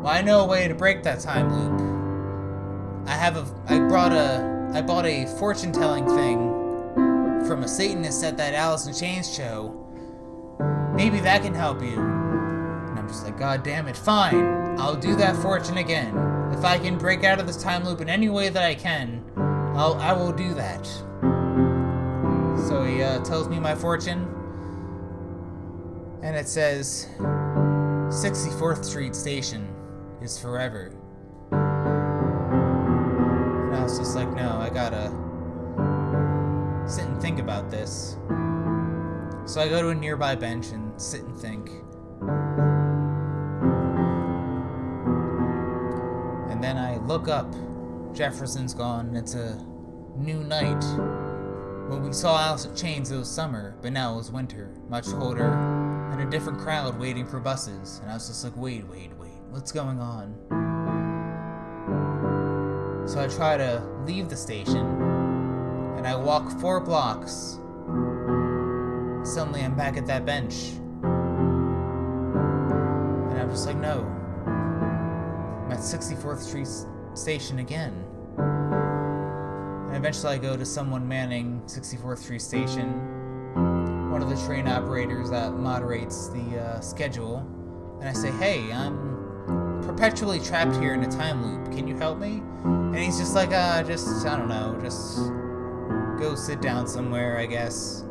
Speaker 1: Well, I know a way to break that time loop. I have a. I brought a. I bought a fortune telling thing from a Satanist at that Alice in Chains show. Maybe that can help you. Just like, God damn it, fine. I'll do that fortune again. If I can break out of this time loop in any way that I can, I'll, I will do that. So he uh, tells me my fortune, and it says 64th Street Station is forever. And I was just like, no, I gotta sit and think about this. So I go to a nearby bench and sit and think. Then I look up. Jefferson's gone. It's a new night. When we saw Alice at Chains, it was summer, but now it was winter, much colder, and a different crowd waiting for buses. And I was just like, wait, wait, wait, what's going on? So I try to leave the station, and I walk four blocks. Suddenly, I'm back at that bench. And I'm just like, no. At 64th Street Station again. And eventually, I go to someone manning 64th Street Station, one of the train operators that moderates the uh, schedule. And I say, hey, I'm perpetually trapped here in a time loop. Can you help me? And he's just like, uh, just, I don't know, just go sit down somewhere, I guess.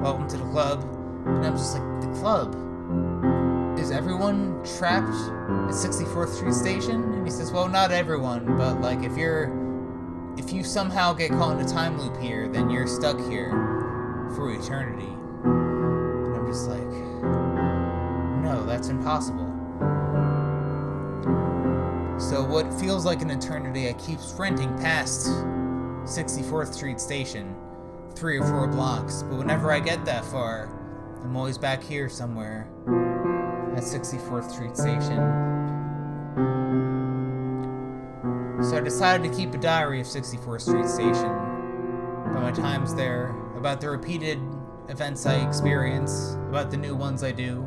Speaker 1: Welcome to the club. And I'm just like, the club? Is everyone trapped at 64th Street Station? And he says, well, not everyone, but like, if you're, if you somehow get caught in a time loop here, then you're stuck here for eternity. And I'm just like, no, that's impossible. So what feels like an eternity, I keep sprinting past 64th Street Station, three or four blocks. But whenever I get that far, I'm always back here somewhere at 64th Street Station. So I decided to keep a diary of 64th Street Station, about my times there, about the repeated events I experience, about the new ones I do,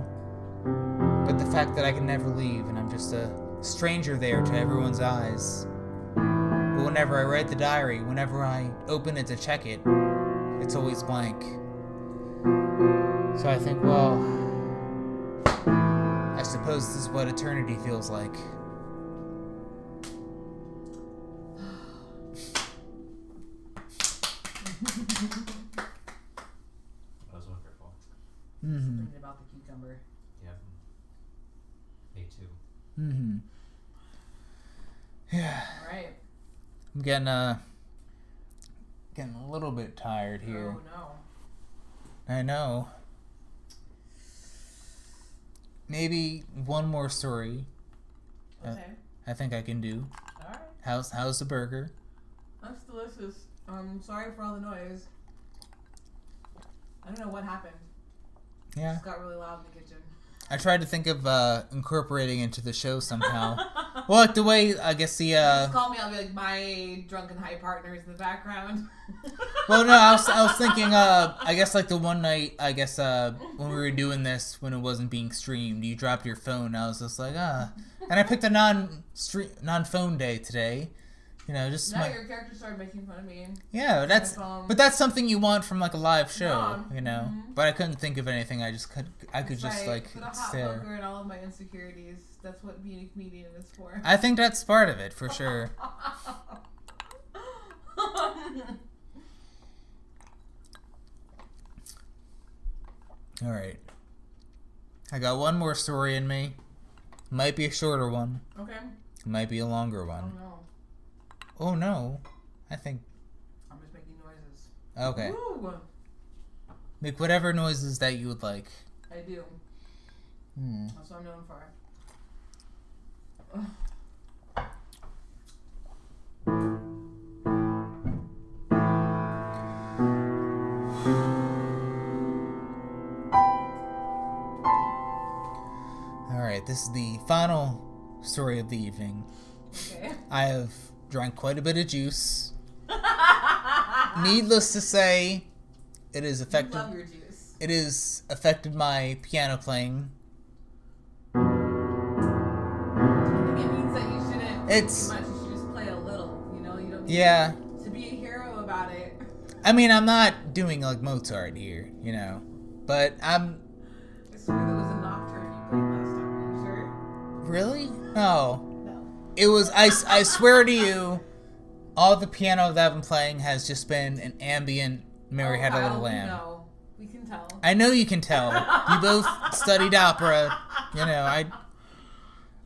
Speaker 1: but the fact that I can never leave and I'm just a stranger there to everyone's eyes. But whenever I write the diary, whenever I open it to check it, it's always blank. So I think, well, suppose this is what eternity feels like.
Speaker 3: That was wonderful.
Speaker 1: Mm-hmm.
Speaker 2: Thinking about the cucumber.
Speaker 3: Yep. Me too.
Speaker 1: Mm-hmm. Yeah.
Speaker 2: All right.
Speaker 1: I'm getting uh getting a little bit tired here.
Speaker 2: Oh no.
Speaker 1: I know. Maybe one more story. Uh,
Speaker 2: Okay.
Speaker 1: I think I can do.
Speaker 2: All right.
Speaker 1: How's how's the burger?
Speaker 2: That's delicious. Um, sorry for all the noise. I don't know what happened.
Speaker 1: Yeah.
Speaker 2: It just got really loud in the kitchen.
Speaker 1: I tried to think of uh incorporating into the show somehow. well, like the way I guess the uh
Speaker 2: Just call me. I'll be like my drunken high partners in the background.
Speaker 1: Well, no, I was, I was thinking, uh, I guess like the one night, I guess, uh, when we were doing this, when it wasn't being streamed, you dropped your phone. I was just like, ah, and I picked a non non phone day today. You know, just
Speaker 2: now
Speaker 1: my,
Speaker 2: your character started making fun of me.
Speaker 1: yeah, that's,
Speaker 2: My
Speaker 1: but that's something you want from like a live show,
Speaker 2: Yeah,
Speaker 1: you know.
Speaker 2: mhm.
Speaker 1: But I couldn't think of anything. I just could, I could just
Speaker 2: Right,
Speaker 1: like
Speaker 2: put a hot
Speaker 1: stare.
Speaker 2: poker and all of my insecurities. That's what being a comedian is for.
Speaker 1: I think that's part of it for sure. All right, I got one more story in me. Might be a shorter one.
Speaker 2: okay.
Speaker 1: Might be a longer
Speaker 2: Oh
Speaker 1: one.
Speaker 2: no.
Speaker 1: Oh no. I think
Speaker 2: I'm just making noises.
Speaker 1: okay.
Speaker 2: Woo!
Speaker 1: Make whatever noises that you would like.
Speaker 2: I do.
Speaker 1: Hmm.
Speaker 2: That's what I'm known for.
Speaker 1: All right, this is the final story of the evening.
Speaker 2: Okay.
Speaker 1: I have drank quite a bit of juice. Needless to say, it is affected.
Speaker 2: Love your juice.
Speaker 1: It has affected my piano playing.
Speaker 2: I think it means that you shouldn't
Speaker 1: It's-
Speaker 2: play too much. You should just play a little. You know, you don't need
Speaker 1: Yeah,
Speaker 2: to be a hero about it.
Speaker 1: I mean, I'm not doing like Mozart here, you know, but I'm
Speaker 2: I swear there was a nocturne you played last time. Are you sure?
Speaker 1: really no.
Speaker 2: No.
Speaker 1: It was I, I swear to you, all the piano that I've been playing has just been an ambient Mary
Speaker 2: Oh,
Speaker 1: Had a Little
Speaker 2: oh, we
Speaker 1: Lamb.
Speaker 2: know. We can tell.
Speaker 1: I know you can tell. You both studied opera. You know, I.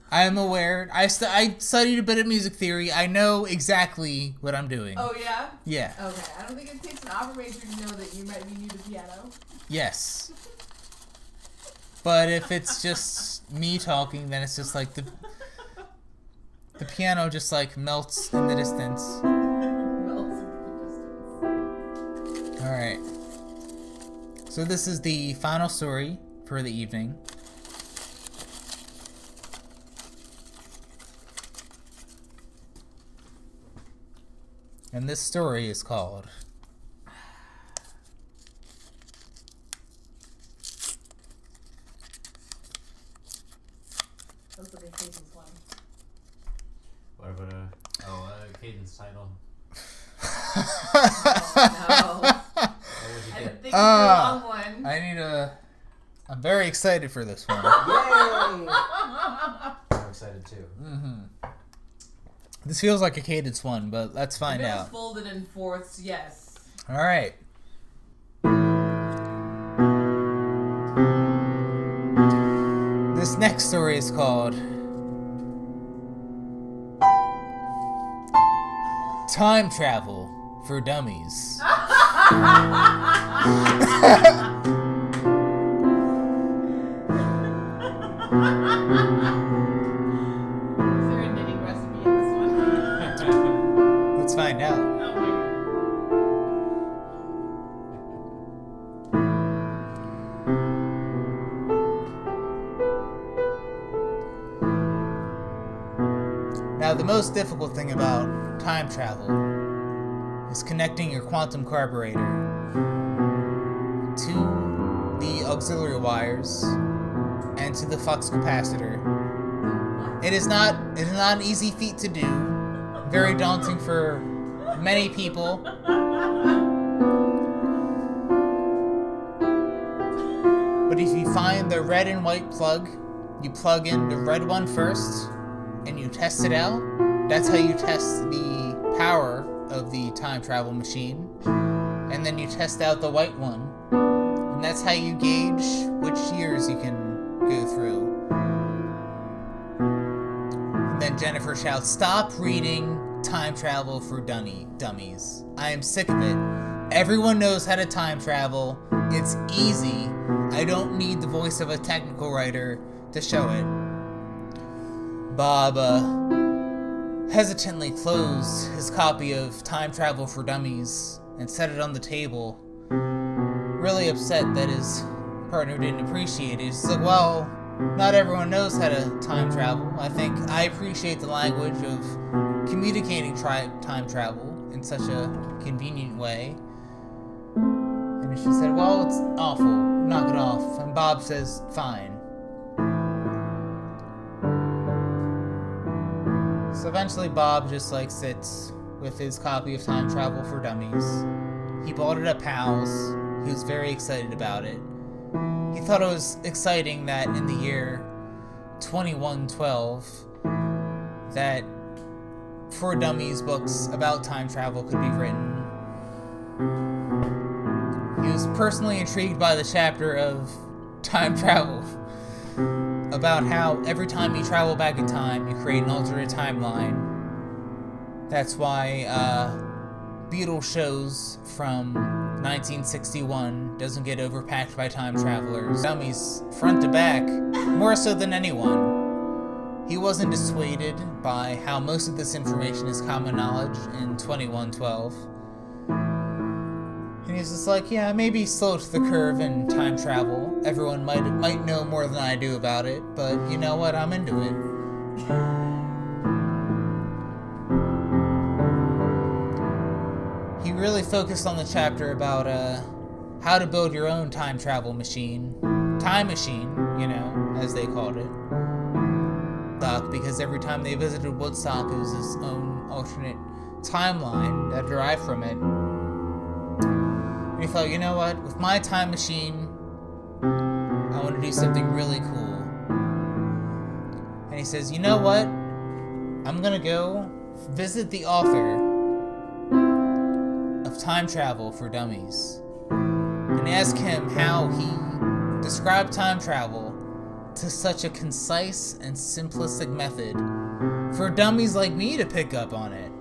Speaker 1: I am aware. I stu- I studied a bit of music theory. I know exactly what I'm doing.
Speaker 2: Oh yeah.
Speaker 1: Yeah.
Speaker 2: Okay. I don't think it takes an opera major to know that you might be new to piano.
Speaker 1: Yes. But if it's just me talking, then it's just like the the piano just like melts in the distance.
Speaker 2: Melts into the distance.
Speaker 1: All right. So this is the final story for the evening. And this story is called
Speaker 2: That's like a cadence one.
Speaker 3: What about a a cadence title?
Speaker 2: Oh, no.
Speaker 3: What would you
Speaker 2: I
Speaker 3: get?
Speaker 2: think of the long one.
Speaker 1: I need a I'm very excited for this one.
Speaker 3: Yay! I'm excited too.
Speaker 1: hmm This feels like a cadence one, but let's find
Speaker 2: it was
Speaker 1: out.
Speaker 2: folded in fourths, yes.
Speaker 1: All right. This next story is called Time Travel for Dummies.
Speaker 2: Is there a knitting recipe in this one?
Speaker 1: Let's find out.
Speaker 2: My god.
Speaker 1: Now, the most difficult thing about time travel is connecting your quantum carburetor to the auxiliary wires and to the flux capacitor. It is not it is not an easy feat to do. Very daunting for many people. But if you find the red and white plug, you plug in the red one first and you test it out. That's how you test the power of the time travel machine. And then you test out the white one. And that's how you gauge which years you can go through. And then Jennifer shouts, Stop reading Time Travel for Dummy Dummies. I am sick of it. Everyone knows how to time travel. It's easy. I don't need the voice of a technical writer to show it. Baba. Hesitantly closed his copy of Time Travel for Dummies and set it on the table. Really upset that his partner didn't appreciate it. He's like, well, not everyone knows how to time travel. I think I appreciate the language of communicating tri- time travel in such a convenient way. And she said, well, it's awful. Knock it off. And Bob says, fine. So eventually, Bob just like sits with his copy of Time Travel for Dummies. He bought it at Pal's. He was very excited about it. He thought it was exciting that in the year 2112, that for Dummies books about time travel could be written. He was personally intrigued by the chapter of time travel about how every time you travel back in time, you create an alternate timeline. That's why uh, Beatles shows from 1961 doesn't get overpacked by time travelers. Dummies front to back, more so than anyone. He wasn't dissuaded by how most of this information is common knowledge in 2112. And he's just like, yeah, maybe slow to the curve in time travel. Everyone might might know more than I do about it, but you know what? I'm into it. He really focused on the chapter about uh, how to build your own time travel machine. Time machine, you know, as they called it. Because every time they visited Woodstock, it was his own alternate timeline that derived from it. And he thought, you know what? With my time machine, I want to do something really cool. And he says, you know what? I'm gonna go visit the author of Time Travel for Dummies and ask him how he described time travel to such a concise and simplistic method for dummies like me to pick up on it.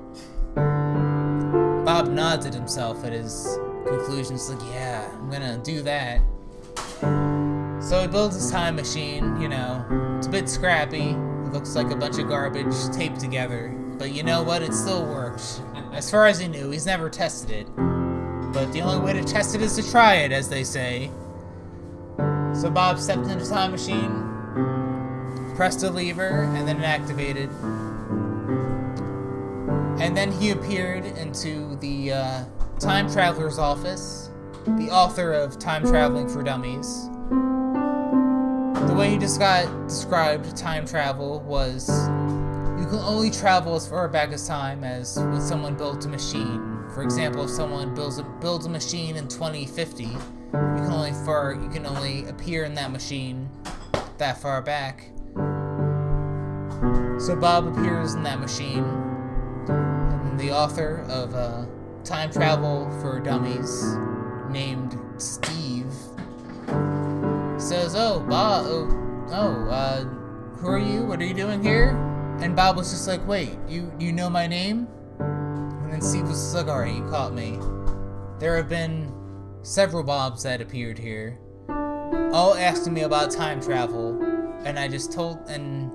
Speaker 1: Bob nods at himself at his conclusions, like, yeah, I'm gonna do that. So he builds his time machine, you know, it's a bit scrappy. It looks like a bunch of garbage taped together. But you know what? It still works. As far as he knew, he's never tested it. But the only way to test it is to try it, as they say. So Bob stepped into the time machine, pressed a lever, and then it activated. And then he appeared into the uh, time traveler's office, the author of Time Traveling for Dummies. The way he descri- described time travel was you can only travel as far back as time as when someone built a machine. For example, if someone builds a, builds a machine in 2050, you can only far you can only appear in that machine that far back. So Bob appears in that machine, and the author of uh, Time Travel for Dummies, named Steve, says, "Oh, Bob, oh, oh uh, who are you? What are you doing here?" And Bob was just like, "Wait, you you know my name?" And then Steve was like, "Alright, you caught me." There have been several Bobs that appeared here, all asking me about time travel, and I just told and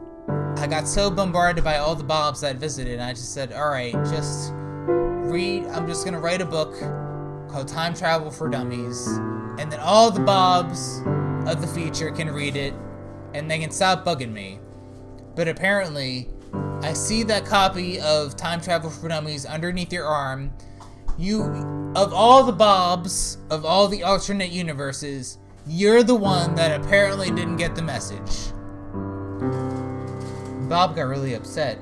Speaker 1: I got so bombarded by all the Bobs that visited, and I just said, "Alright, just read. I'm just gonna write a book called Time Travel for Dummies, and then all the Bobs of the feature can read it, and they can stop bugging me." But apparently, I see that copy of Time Travel for Dummies underneath your arm. You, of all the Bobs, of all the alternate universes, you're the one that apparently didn't get the message. Bob got really upset.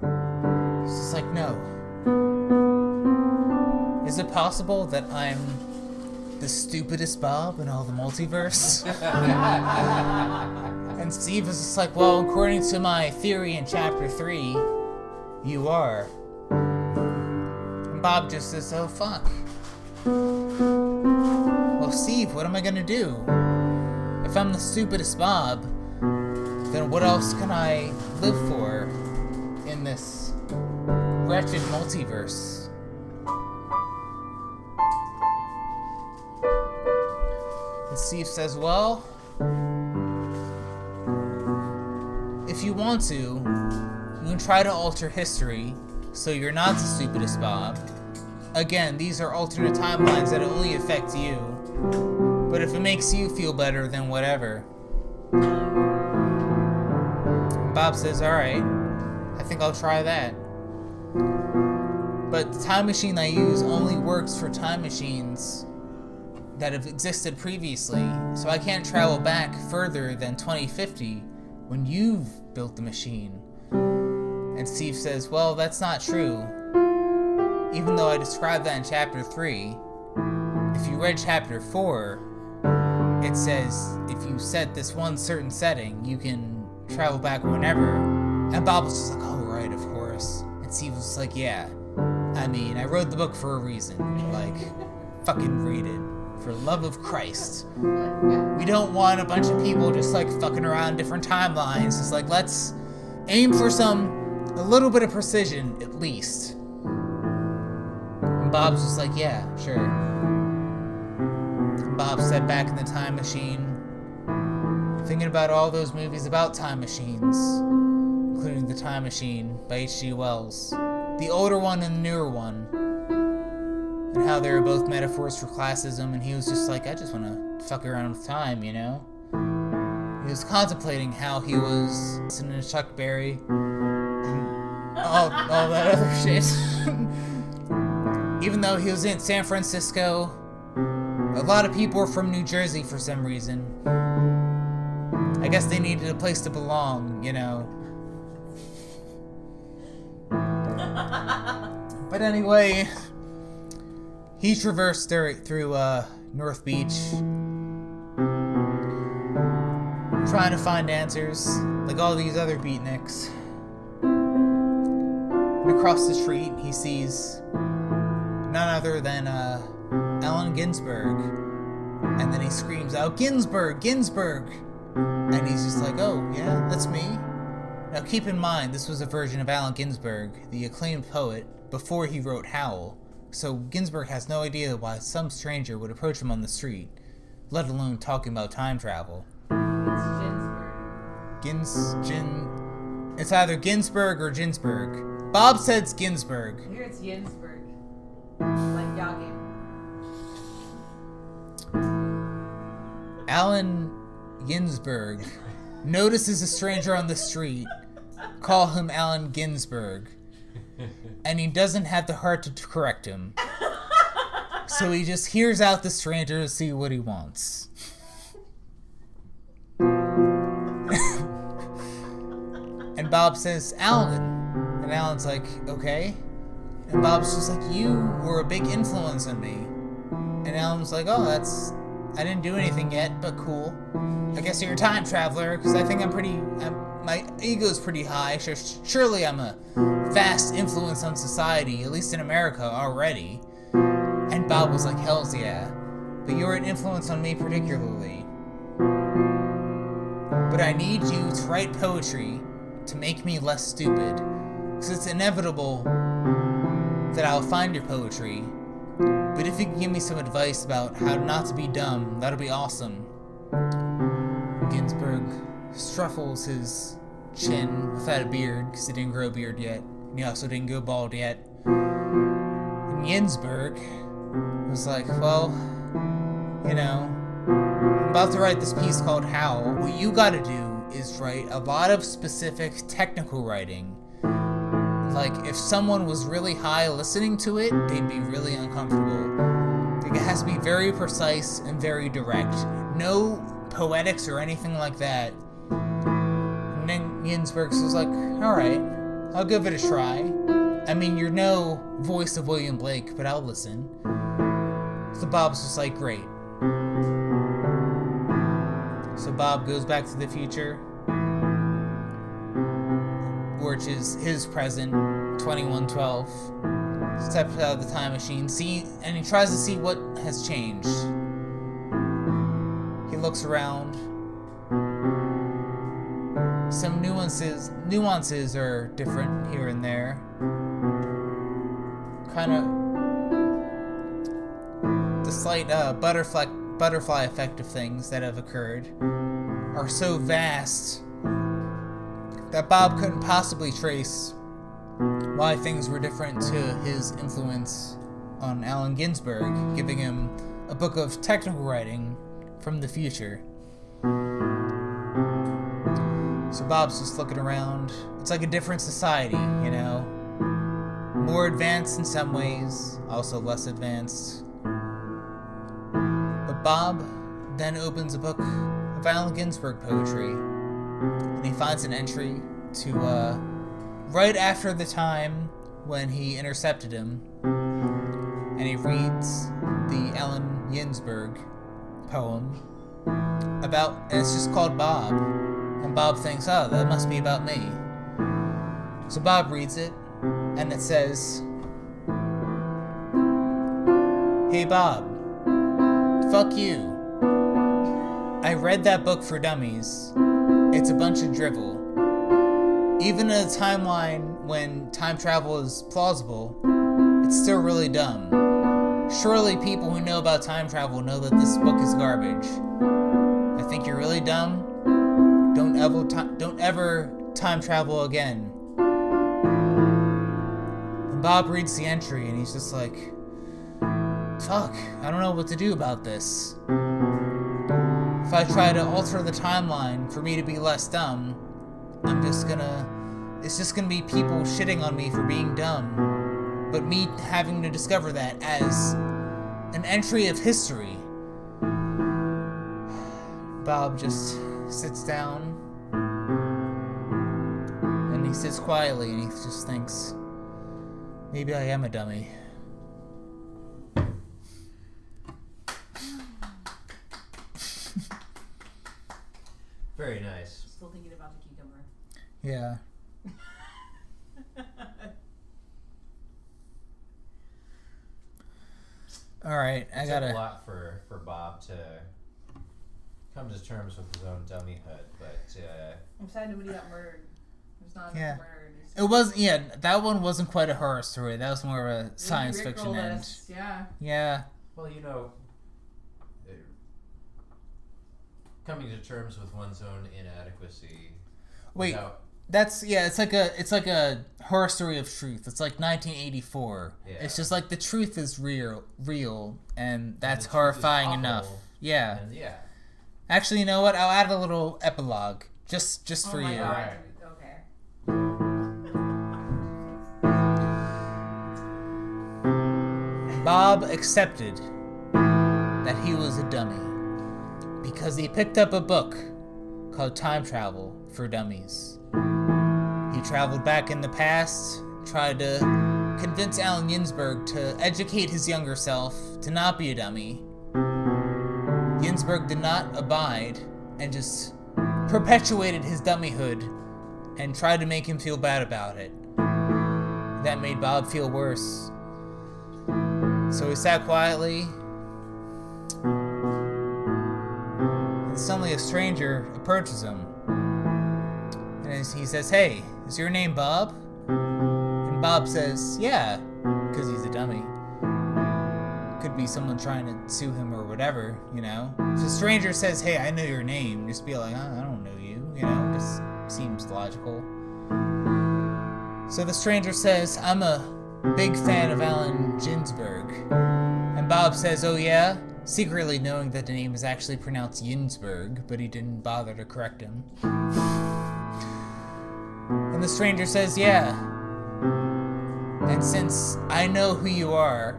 Speaker 1: He's just like, no. Is it possible that I'm the stupidest Bob in all the multiverse? and Steve is just like, well, according to my theory in chapter 3, you are. And Bob just says, oh, fuck. Well, Steve, what am I gonna do? If I'm the stupidest Bob, then what else can I live for in this wretched multiverse? Steve says, Well, if you want to, you can try to alter history so you're not the stupidest Bob. Again, these are alternate timelines that only affect you. But if it makes you feel better, then whatever. Bob says, Alright, I think I'll try that. But the time machine I use only works for time machines that have existed previously, so I can't travel back further than 2050 when you've built the machine. And Steve says, Well, that's not true. Even though I described that in chapter 3, if you read chapter 4, it says if you set this one certain setting, you can travel back whenever. And Bob was just like, Oh, right, of course. And Steve was like, Yeah. I mean, I wrote the book for a reason. Like, fucking read it. For love of Christ. We don't want a bunch of people just like fucking around different timelines. It's like, let's aim for some, a little bit of precision at least. And Bob's just like, yeah, sure. And Bob sat back in the time machine, thinking about all those movies about time machines, including The Time Machine by H.G. Wells, the older one and the newer one, and how they were both metaphors for classism, and he was just like, I just want to fuck around with time, you know? He was contemplating how he was listening to Chuck Berry and all, all that other shit. Even though he was in San Francisco, a lot of people were from New Jersey for some reason. I guess they needed a place to belong, you know. But anyway, he traversed through uh, North Beach, trying to find answers, like all these other beatniks. And across the street, he sees none other than uh, Allen Ginsberg. And then he screams out, Ginsberg, Ginsberg! And he's just like, oh, yeah, that's me. Now keep in mind, this was a version of Allen Ginsberg, the acclaimed poet, before he wrote Howl. So Ginsburg has no idea why some stranger would approach him on the street, let alone talking about time travel.
Speaker 4: It's Ginsburg.
Speaker 1: Gins, Gin, it's either Ginsburg or Ginsburg. Bob said it's Ginsberg.
Speaker 4: Here it's Ginsburg. Like Yagin.
Speaker 1: Allen Ginsberg notices a stranger on the street, call him Alan Ginsberg, and he doesn't have the heart to correct him. So he just hears out the stranger to see what he wants. and Bob says, Alan. And Alan's like, okay. And Bob's just like, you were a big influence on me. And Alan's like, oh, that's. I didn't do anything yet, but cool. I guess you're a time traveler, because I think I'm pretty. I'm, my ego's pretty high. Sure, surely I'm a vast influence on society, at least in America already. And Bob was like, Hell's yeah. But you're an influence on me particularly. But I need you to write poetry to make me less stupid. Because it's inevitable that I'll find your poetry. But if you can give me some advice about how not to be dumb, that'll be awesome. Ginsberg struffles his chin without a beard because he didn't grow a beard yet. And he also didn't go bald yet. And Ginsberg was like, well, you know, I'm about to write this piece called Howl. What you gotta do is write a lot of specific technical writing like if someone was really high listening to it, they'd be really uncomfortable. It has to be very precise and very direct. No poetics or anything like that. And then Ginsberg was like, alright, I'll give it a try. I mean, you're no voice of William Blake, but I'll listen. So Bob's just like, great. So Bob goes back to the future, which is his present, 2112. Steps out of the time machine, see, and he tries to see what has changed. He looks around. Some nuances nuances are different here and there. Kind of the slight uh, butterfly butterfly effect of things that have occurred are so vast that Bob couldn't possibly trace why things were different to his influence on Allen Ginsberg, giving him a book of technical writing from the future. So Bob's just looking around. It's like a different society, you know? More advanced in some ways, also less advanced. But Bob then opens a book of Allen Ginsberg poetry, and he finds an entry to, uh, right after the time when he intercepted him, and he reads the Allen Ginsberg poem about, and it's just called Bob. And Bob thinks, oh, that must be about me. So Bob reads it, and it says, Hey Bob, fuck you. I read that book for dummies. It's a bunch of drivel. Even in a timeline when time travel is plausible, it's still really dumb. Surely people who know about time travel know that this book is garbage. I think you're really dumb. Don't ever ti- don't ever time travel again. And Bob reads the entry and he's just like, "Fuck, I don't know what to do about this. If I try to alter the timeline for me to be less dumb, I'm just gonna it's just gonna be people shitting on me for being dumb, but me having to discover that as an entry of history." Bob just sits down he sits quietly and he just thinks, maybe I am a dummy.
Speaker 3: Very nice.
Speaker 4: Still thinking about the cucumber.
Speaker 1: Yeah. All right, I
Speaker 3: It took
Speaker 1: gotta.
Speaker 3: a lot for for Bob to come to terms with his own dummyhood, but uh,
Speaker 4: I'm sad nobody got murdered. There's not
Speaker 1: Yeah.
Speaker 4: enough murder. in
Speaker 1: It was yeah. That one wasn't quite a horror story. That was more of a
Speaker 2: Maybe
Speaker 1: science fiction end.
Speaker 2: us, Yeah.
Speaker 1: Yeah.
Speaker 3: well, you know, coming to terms with one's own inadequacy.
Speaker 1: Wait,
Speaker 3: without-
Speaker 1: That's yeah. It's like a it's like a horror story of truth. It's like 1984.
Speaker 3: Yeah.
Speaker 1: It's just like the truth is real, real, and that's
Speaker 3: truth is
Speaker 1: horrifying enough. Yeah.
Speaker 3: and yeah,
Speaker 1: Actually, you know what? I'll add a little epilogue just just
Speaker 4: Oh
Speaker 1: for
Speaker 4: my
Speaker 1: you.
Speaker 4: God.
Speaker 1: Bob accepted that he was a dummy because he picked up a book called Time Travel for Dummies. He traveled back in the past, tried to convince Allen Ginsberg to educate his younger self to not be a dummy. Ginsberg did not abide and just perpetuated his dummyhood and tried to make him feel bad about it. That made Bob feel worse. So he sat quietly. And suddenly a stranger approaches him. And he says, Hey, is your name Bob? And Bob says, Yeah, because he's a dummy. Could be someone trying to sue him or whatever, you know? If a stranger says, Hey, I know your name, just be like, "Oh, I don't know you, you know? Just seems logical. So the stranger says, I'm a big fan of Allen Ginsberg. And Bob says, Oh, yeah? Secretly knowing that the name is actually pronounced Ginsberg, but he didn't bother to correct him. And the stranger says, Yeah. And since I know who you are,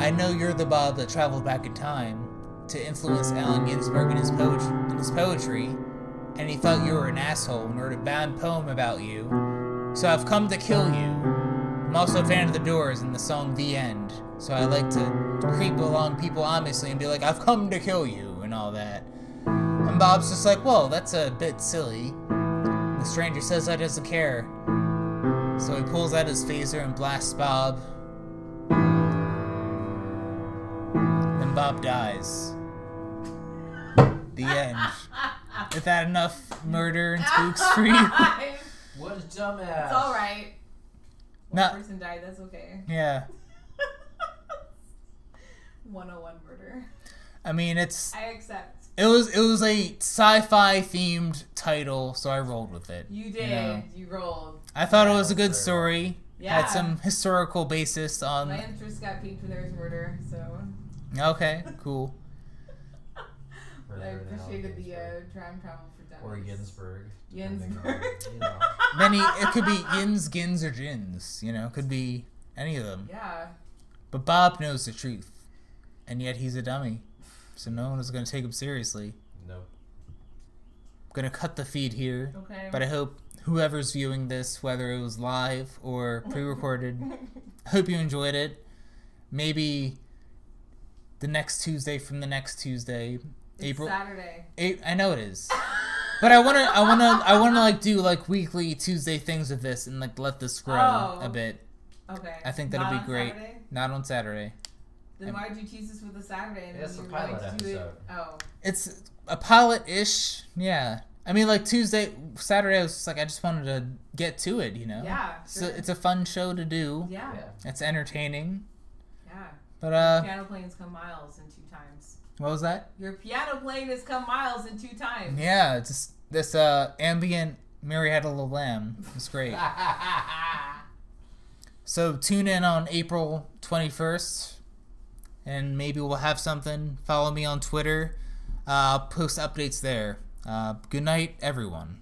Speaker 1: I know you're the Bob that traveled back in time to influence Allen Ginsberg in his, in his poetry, and he thought you were an asshole and wrote a bad poem about you. So I've come to kill you. I'm also a fan of the Doors and the song The End, so I like to creep along people ominously and be like, I've come to kill you, and all that. And Bob's just like, well, that's a bit silly. The stranger says that doesn't care. So he pulls out his phaser and blasts Bob. Then Bob dies. The end. Is that enough murder and spooks for you?
Speaker 2: it's
Speaker 3: What a dumbass.
Speaker 2: It's all right. One
Speaker 1: No.
Speaker 2: person died. That's okay.
Speaker 1: Yeah.
Speaker 2: 101 murder.
Speaker 1: I mean, it's
Speaker 2: I accept.
Speaker 1: it was it was a sci-fi themed title, so I rolled with it.
Speaker 2: You did.
Speaker 1: know.
Speaker 2: You rolled.
Speaker 1: I thought it was a good story.
Speaker 2: Yeah.
Speaker 1: Had some historical basis on.
Speaker 2: My interest got piqued when there was murder, so
Speaker 1: Okay, cool.
Speaker 2: I appreciated the uh,
Speaker 3: Ginsberg.
Speaker 2: time travel for Dennis.
Speaker 3: Or Ginsburg.
Speaker 2: Ginsburg.
Speaker 3: depending on, You know.
Speaker 1: Many it could be yins, gins, or gins. You know, could be any of them.
Speaker 2: Yeah.
Speaker 1: But Bob knows the truth, and yet he's a dummy, so no one is going to take him seriously.
Speaker 3: Nope.
Speaker 1: I'm gonna cut the feed here,
Speaker 2: Okay.
Speaker 1: but I hope whoever's viewing this, whether it was live or pre-recorded, hope you enjoyed it. Maybe the next Tuesday from the next Tuesday,
Speaker 2: it's
Speaker 1: April.
Speaker 2: Saturday.
Speaker 1: Eight, I know it is. But I wanna, I wanna, I wanna like do like weekly Tuesday things with this and like let this grow
Speaker 2: Oh.
Speaker 1: a bit.
Speaker 2: Okay.
Speaker 1: I think that'd
Speaker 2: Not
Speaker 1: be
Speaker 2: on
Speaker 1: great.
Speaker 2: Saturday?
Speaker 1: Not on Saturday.
Speaker 2: Then why'd you tease us with a Saturday and
Speaker 3: It's
Speaker 2: then
Speaker 3: a
Speaker 2: you were
Speaker 3: pilot
Speaker 2: going to do it?
Speaker 3: episode.
Speaker 2: Oh.
Speaker 1: It's a pilot-ish, yeah. I mean, like Tuesday, Saturday. I was just like, I just wanted to get to it, you know.
Speaker 2: Yeah.
Speaker 1: So it's a fun show to do.
Speaker 2: yeah.
Speaker 3: Yeah.
Speaker 1: It's entertaining.
Speaker 2: Yeah.
Speaker 1: But uh,
Speaker 2: Piano playing has come miles in two times.
Speaker 1: What was that?
Speaker 2: Your piano playing has come miles in two times.
Speaker 1: Yeah, it's just this uh ambient Mary Had a Little Lamb. It's great. So tune in on April 21st, and maybe we'll have something. Follow me on Twitter. Uh, I'll post updates there. Uh, good night, everyone.